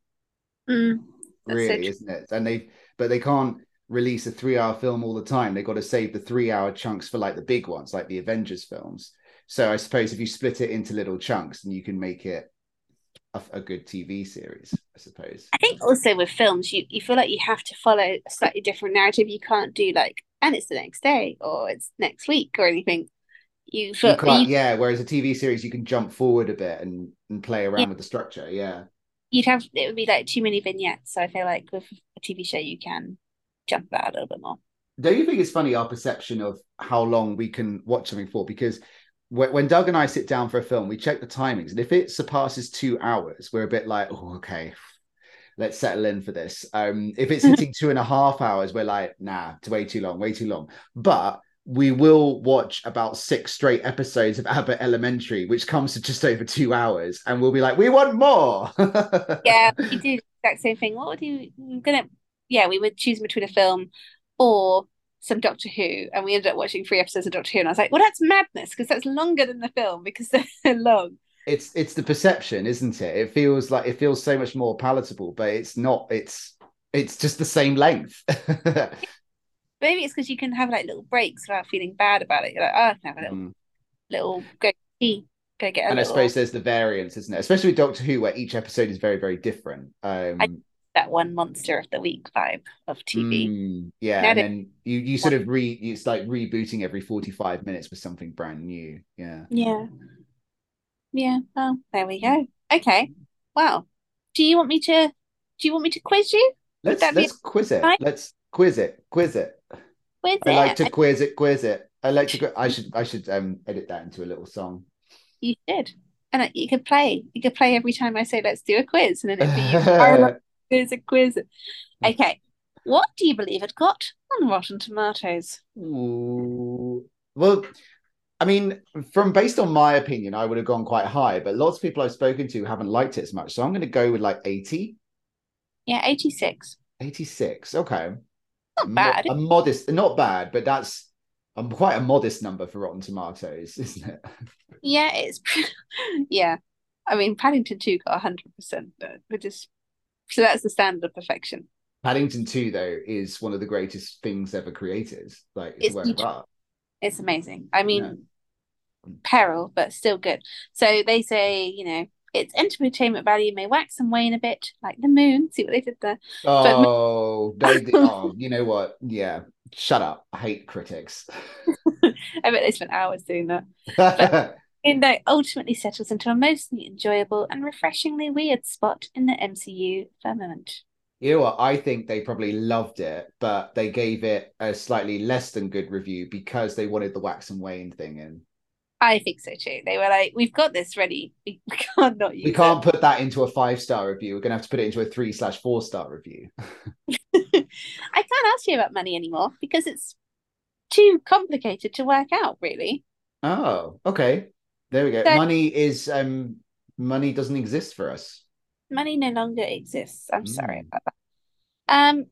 Mm, really, isn't it? And they but they can't release a three hour film all the time. They've got to save the three hour chunks for like the big ones, like the Avengers films. So I suppose if you split it into little chunks, then you can make it a, a good TV series, I suppose. I think also with films, you, you feel like you have to follow a slightly different narrative. You can't do like, and it's the next day or it's next week or anything. You feel You you, yeah. Whereas a TV series, you can jump forward a bit and, and play around Yeah. with the structure. Yeah. you'd have it would be like too many vignettes. So I feel like with a TV show, you can jump that a little bit more. Don't you think it's funny our perception of how long we can watch something for? Because when, Doug and I sit down for a film, we check the timings, and if it surpasses two hours, we're a bit like, oh, okay, let's settle in for this. Um, if it's hitting two and a half hours, we're like, nah, it's way too long, way too long. But we will watch about six straight episodes of Abbott Elementary, which comes to just over two hours, and we'll be like, we want more. Yeah, we do the exact same thing. What would you? We're gonna, yeah, we would choose between a film or some Doctor Who, and we ended up watching three episodes of Doctor Who, and I was like, well, that's madness because that's longer than the film because they're long. it's it's the perception, isn't it? It feels like it feels so much more palatable, but it's not. It's it's just the same length. Maybe it's because you can have like little breaks without feeling bad about it. You're like, oh, I can have a little, Mm. little go tea, go get a and I suppose there's the variance, isn't it? Especially with Doctor Who, where each episode is very, very different. Um, that one monster of the week vibe of TV. mm, yeah, Now and then you you sort of re it's like rebooting every 45 minutes with something brand new. Yeah. Yeah. Yeah. Well, there we go. Okay. Wow. Do you want me to do you want me to quiz you? Let's let's quiz it. fine? Let's quiz it. Quiz it. Quiz I like it. to quiz it. Quiz it. I like to. I should. I should um edit that into a little song. You should. And you could play. You could play every time I say let's do a quiz and then it'd be quiz a quiz. Okay. What do you believe it got on Rotten Tomatoes? Ooh. Well, I mean, from based on my opinion, I would have gone quite high, but lots of people I've spoken to haven't liked it as much. So I'm going to go with like 80, Yeah, 86. 86. Okay. Not bad. A modest, not bad, but that's um, quite a modest number for Rotten Tomatoes, isn't it? Yeah, it's yeah. I mean, Paddington 2 got 100%, but we're just so that's the standard of perfection. Paddington 2, though, is one of the greatest things ever created. Like, it's It's a work of art. It's amazing. I mean, Yeah. peril, but still good. So they say, you know, its entertainment value may wax and wane a bit, like the moon. See what they did there? Oh, they, oh, you know what? Yeah, shut up. I hate critics. I bet they spent hours doing that. And that ultimately settles into a mostly enjoyable and refreshingly weird spot in the MCU firmament. You know what? I think they probably loved it, but they gave it a slightly less than good review because they wanted the wax and wane thing in. I think so too. They were like, "We've got this ready. We can't not use We can't put that into a five star review. We're gonna have to put it into a three slash four star review. I can't ask you about money anymore because it's too complicated to work out. Really, Oh, okay. There we go. So- money is um money doesn't exist for us. money no longer exists. I'm sorry Mm. about that. Um,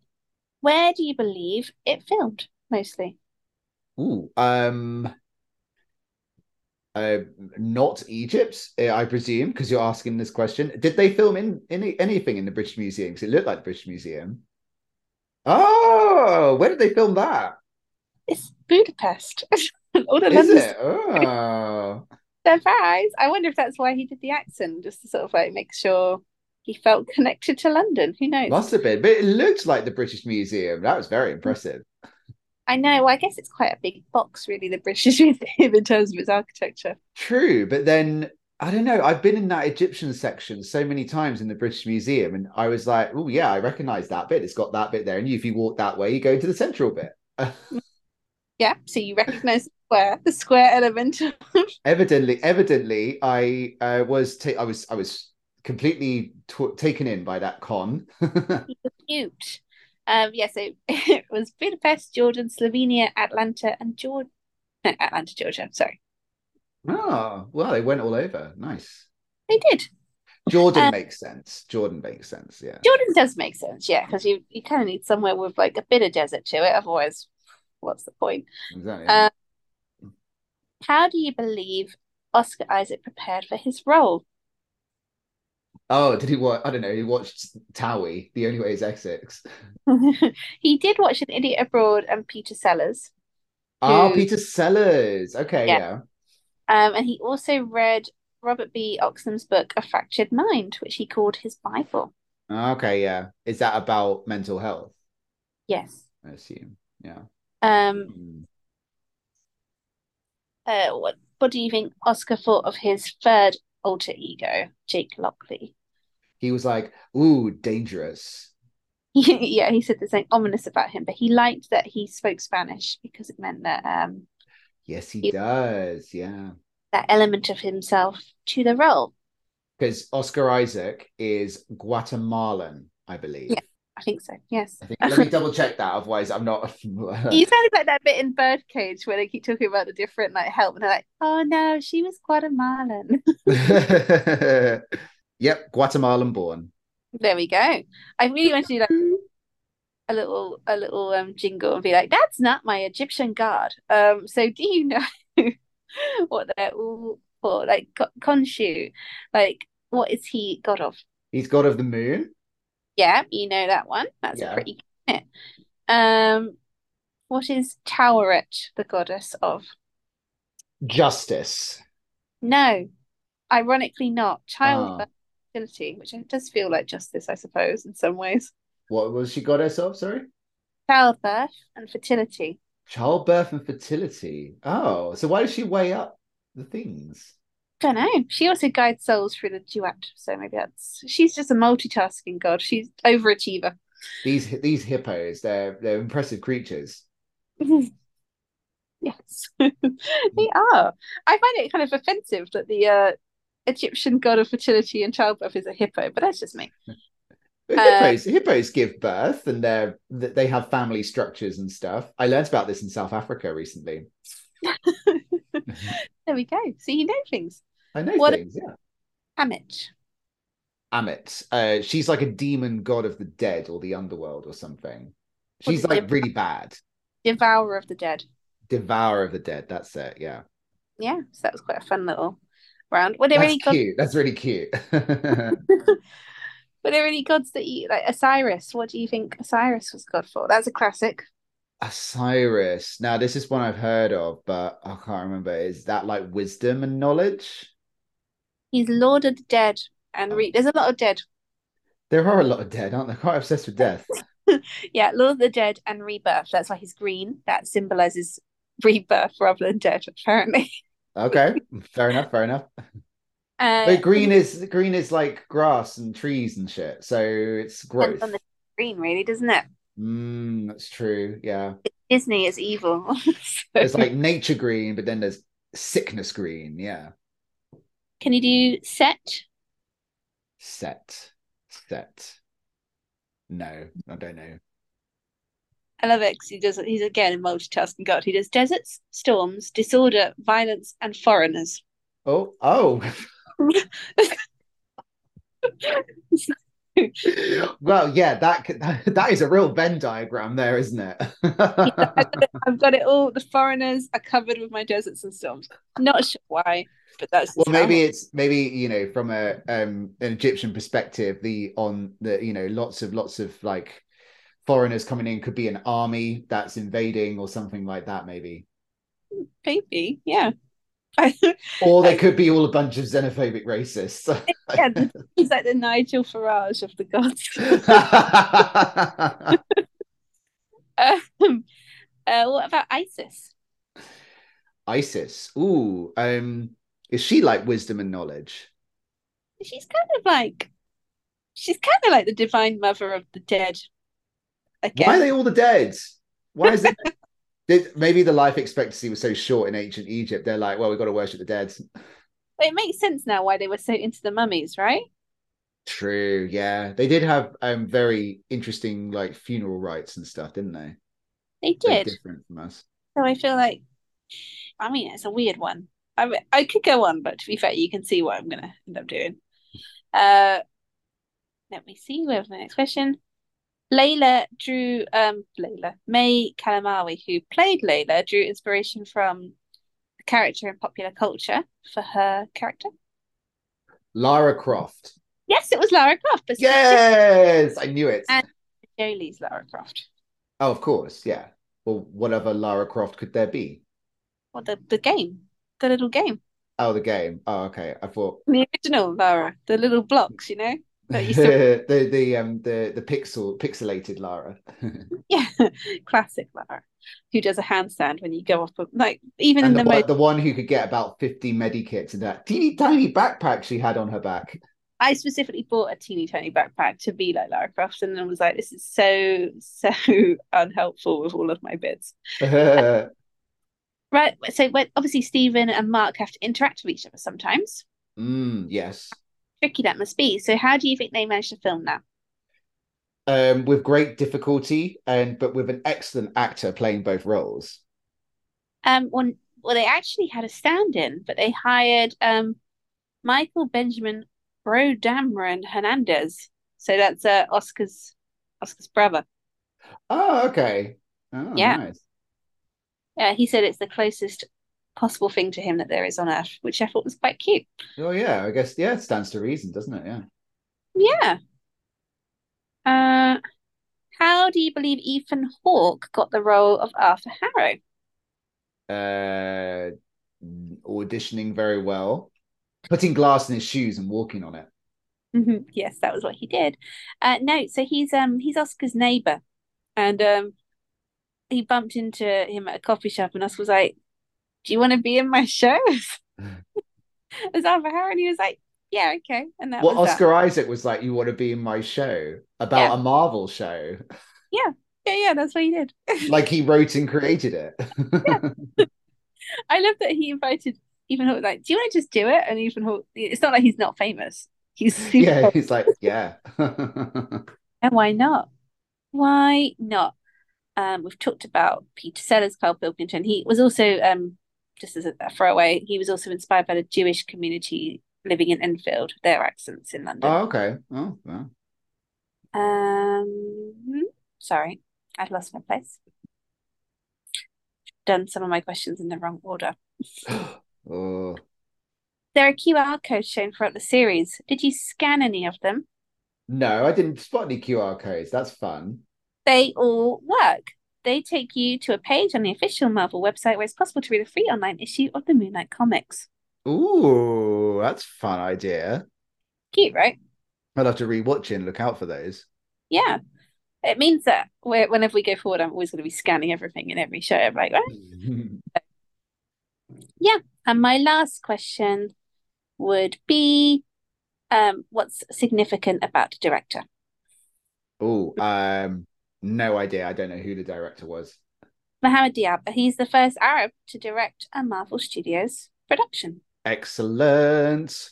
where do you believe it filmed mostly? Ooh, um uh, not Egypt, eh, I presume, because you're asking this question. Did they film in any anything in the British Museum? Because it looked like the British Museum. Oh, where did they film that? It's Budapest. All the Is it? Oh, surprise. I wonder if that's why he did the accent, just to sort of like make sure he felt connected to London. Who knows? must have been, but it looked like the British Museum. That was very impressive. I know. Well, I guess it's quite a big box, really, the British Museum in terms of its architecture. True, but then I don't know. I've been in that Egyptian section so many times in the British Museum, and I was like, "Oh yeah, I recognise that bit. It's got that bit there." And if you walk that way, you go into the central bit. Yeah. So you recognise the square, the square element. evidently, evidently, I uh, was ta- I was I was completely t- taken in by that con. Cute. Um, yeah, so it was Budapest, Jordan, Slovenia, Atlanta, and Georgia. No, Atlanta, Georgia. Sorry, oh, well, they went all over. Nice. they did. Jordan Uh, makes sense. Jordan makes sense. Yeah. Jordan does make sense, yeah, because you you kind of need somewhere with like a bit of desert to it. Otherwise, what's the point? Exactly. Uh, How do you believe Oscar Isaac prepared for his role? oh, did he watch? I don't know. He watched Towie. The only way is Essex. He did watch An Idiot Abroad and Peter Sellers, Oh, Peter Sellers. Okay, Yeah. yeah. um, and he also read Robert B. Oxnam's book A Fractured Mind, which he called his Bible. Okay, yeah. Is that about mental health? Yes. I assume. Yeah. Um, Mm. uh, what what do you think Oscar thought of his third alter ego, Jake Lockley? He was like, "Ooh, dangerous." yeah, he said there's something ominous about him, but he liked that he spoke Spanish because it meant that um Yes, he He- does. Yeah. that element of himself to the role. Because Oscar Isaac is Guatemalan, I believe. Yeah. I think so. Yes. I think, let me double check that, otherwise I'm not. You sounded like that bit in Birdcage where they keep talking about the different like help, and they're like, "Oh no, she was Guatemalan." yep, Guatemalan born. there we go. I really want to do like a little a little um jingle and be like, "That's not my Egyptian god." Um, so do you know what they're all for? Like Ko- Khonshu, like what is he god of? He's god of the moon. Yeah, you know that one. That's Yeah. a pretty good. Um, what is Taweret, the goddess of? Justice. No, ironically not. Ah. Childbirth, fertility, which does feel like justice, I suppose, in some ways. What was she goddess of? Sorry? Childbirth and fertility. Childbirth and fertility. Oh, so why does she weigh up the things? Don't know. She also guides souls through the duat, so maybe that's she's just a multitasking god. She's overachiever. These these hippos, they're they're impressive creatures. Yes, they are. I find it kind of offensive that the uh, Egyptian god of fertility and childbirth is a hippo, but that's just me. But Uh, hippos, hippos give birth and they're they have family structures and stuff. I learned about this in South Africa recently. There we go. So you know things. I know What- things, yeah. Ammit. Ammit. Uh, she's like a demon god of the dead or the underworld or something. She's the like dev- really bad. Devourer of the dead. Devourer of the dead. That's it. Yeah. Yeah, so that was quite a fun little round. Were there That's any gods? cute. That's really cute. Were there any gods that you like? Osiris. What do you think Osiris was god for? That's a classic. Osiris. Now, this is one I've heard of, but I can't remember. Is that like wisdom and knowledge? He's Lord of the Dead, and re- there's a lot of dead. There are a lot of dead, aren't they? Quite obsessed with death. Yeah, Lord of the Dead and rebirth. That's why he's green. That symbolizes rebirth rather than death, apparently. Okay, fair enough. Fair enough. Uh, But green is green is like grass and trees and shit, so it's growth. on the green, really, doesn't it? Mm, that's true. Yeah, Disney is evil. So- like nature green, but then there's sickness green. Yeah, Can you do set? set, set. No, I don't know. I love it 'cause he does. He's again a multitasking god. He does deserts, storms, disorder, violence, and foreigners. Oh, oh. well, yeah, that that is a real Venn diagram there, isn't it? I've got it, I've got it all. The foreigners are covered with my deserts and storms. Not sure why, but that's well maybe it's maybe you know from a um an egyptian perspective the on the you know lots of lots of like foreigners coming in could be an army that's invading or something like that maybe maybe, yeah. or they could be all a bunch of xenophobic racists yeah, he's like the Nigel Farage of the gods. Um, uh, what about Isis? isis ooh um is she like wisdom and knowledge She's kind of like, she's kind of like the divine mother of the dead. Again, why are they all the dead why is it Did, maybe the life expectancy was so short in ancient Egypt. They're like, well, we've got to worship the dead. it makes sense now why they were so into the mummies, right? True, yeah. They did have um very interesting like funeral rites and stuff, didn't they? They Very did. different from us. So I feel like, I mean, it's a weird one. I I could go on, but to be fair, you can see what I'm gonna end up doing. Uh, let me see. We have the next question. Layla drew um Layla May Calamawy, who played Layla, drew inspiration from a character in popular culture for her character. Lara Croft. Yes, it was Lara Croft. Yes, I knew it. And- Jolie's Lara Croft. Oh, of course, yeah. Well, whatever Lara Croft could there be? Well, the the game, the little game, Oh, the game. Oh, okay. I thought the original Lara, the little blocks, you know. That you saw. the the um the the pixel pixelated Lara. Yeah, classic Lara, who does a handstand when you go off. a- Like even and in the, the one, most, the one who could get about 50 medikits in that teeny tiny backpack she had on her back. I specifically bought a teeny tiny backpack to be like Lara Croft, and then was like, this is so so unhelpful with all of my bits. Right. So when obviously Stephen and Mark have to interact with each other sometimes. mm, yes. Tricky that must be. So how do you think they managed to film that? Um, with great difficulty and but with an excellent actor playing both roles. Um, when well, they actually had a stand-in, but they hired um Michael Benjamin Brodamron Hernandez. So that's uh Oscar's Oscar's brother. Oh, okay. Oh, Yeah. nice. Yeah, he said it's the closest possible thing to him that there is on Earth, which I thought was quite cute. Oh, yeah. I guess yeah, it stands to reason, doesn't it? Yeah. Yeah. Uh, how do you believe Ethan Hawke got the role of Arthur Harrow? Uh, auditioning very well, putting glass in his shoes and walking on it. Mhm. Yes, that was what he did. Uh, no, so he's um he's Oscar's neighbor, and um he bumped into him at a coffee shop, and Oscar was like, "Do you want to be in my show?" As Arthur Harrow, and he was like, "Yeah, okay." And that Well, was that. Oscar Isaac was like, "You want to be in my show about Yeah. a Marvel show?" Yeah, yeah, yeah, that's what he did. like he wrote and created it. I love that he invited Ethan Hawke. Like, do you want to just do it? And Ethan Hawke, it's not like he's not famous. He's yeah, he's like, yeah. And why not? Why not? Um, we've talked about Peter Sellers, Karl Pilkington. He was also, um, just as a, throwaway, he was also inspired by the Jewish community living in Enfield, their accents in London. oh, okay. Oh, well. Um, sorry, I've lost my place. Done some of my questions in the wrong order. oh, There are QR codes shown throughout the series. Did you scan any of them? no, I didn't spot any QR codes. That's fun. They all work. They take you to a page on the official Marvel website where it's possible to read a free online issue of the Moon Knight comics. Ooh, that's a fun idea. Cute, right? I'd have to rewatch it and look out for those. Yeah. It means that whe- whenever we go forward, I'm always going to be scanning everything in every show. I'm like, right? Yeah. And my last question would be um, what's significant about director? oh, um, no idea. I don't know who the director was. Mohammed Diab. He's the first Arab to direct a Marvel Studios production. Excellent.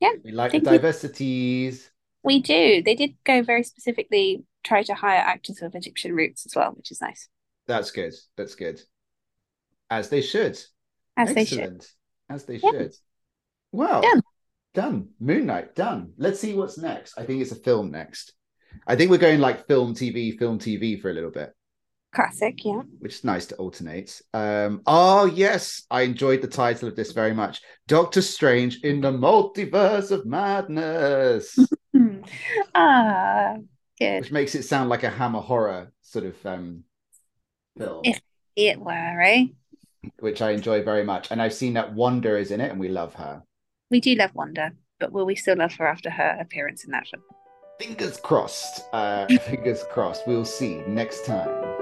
Yeah, We like the diversities. We do. They did go very specifically try to hire actors with Egyptian roots as well, which is nice. That's good. That's good. As they should. As they should. As they Yeah. should. Well, Done. done. Moon Knight, done. Let's see what's next. I think it's a film next. I think we're going like film, TV, film, TV for a little bit, Classic, yeah. which is nice to alternate. Um, oh yes, I enjoyed the title of this very much. Doctor Strange in the Multiverse of Madness. Ah, good. which makes it sound like a Hammer horror sort of um film, If- It were, right? which I enjoy very much. And I've seen that Wanda is in it, and we love her. We do love Wanda, but will we still love her after her appearance in that film? Fingers crossed uh fingers crossed we'll see next time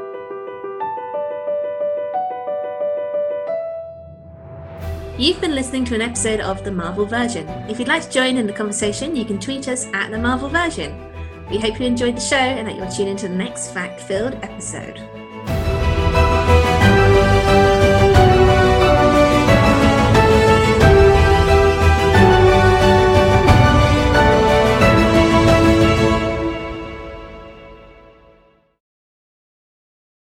You've been listening to an episode of The Marvel Version. If you'd like to join in the conversation, you can tweet us at The Marvel Version. We hope you enjoyed the show and that you'll tune into the next fact filled episode.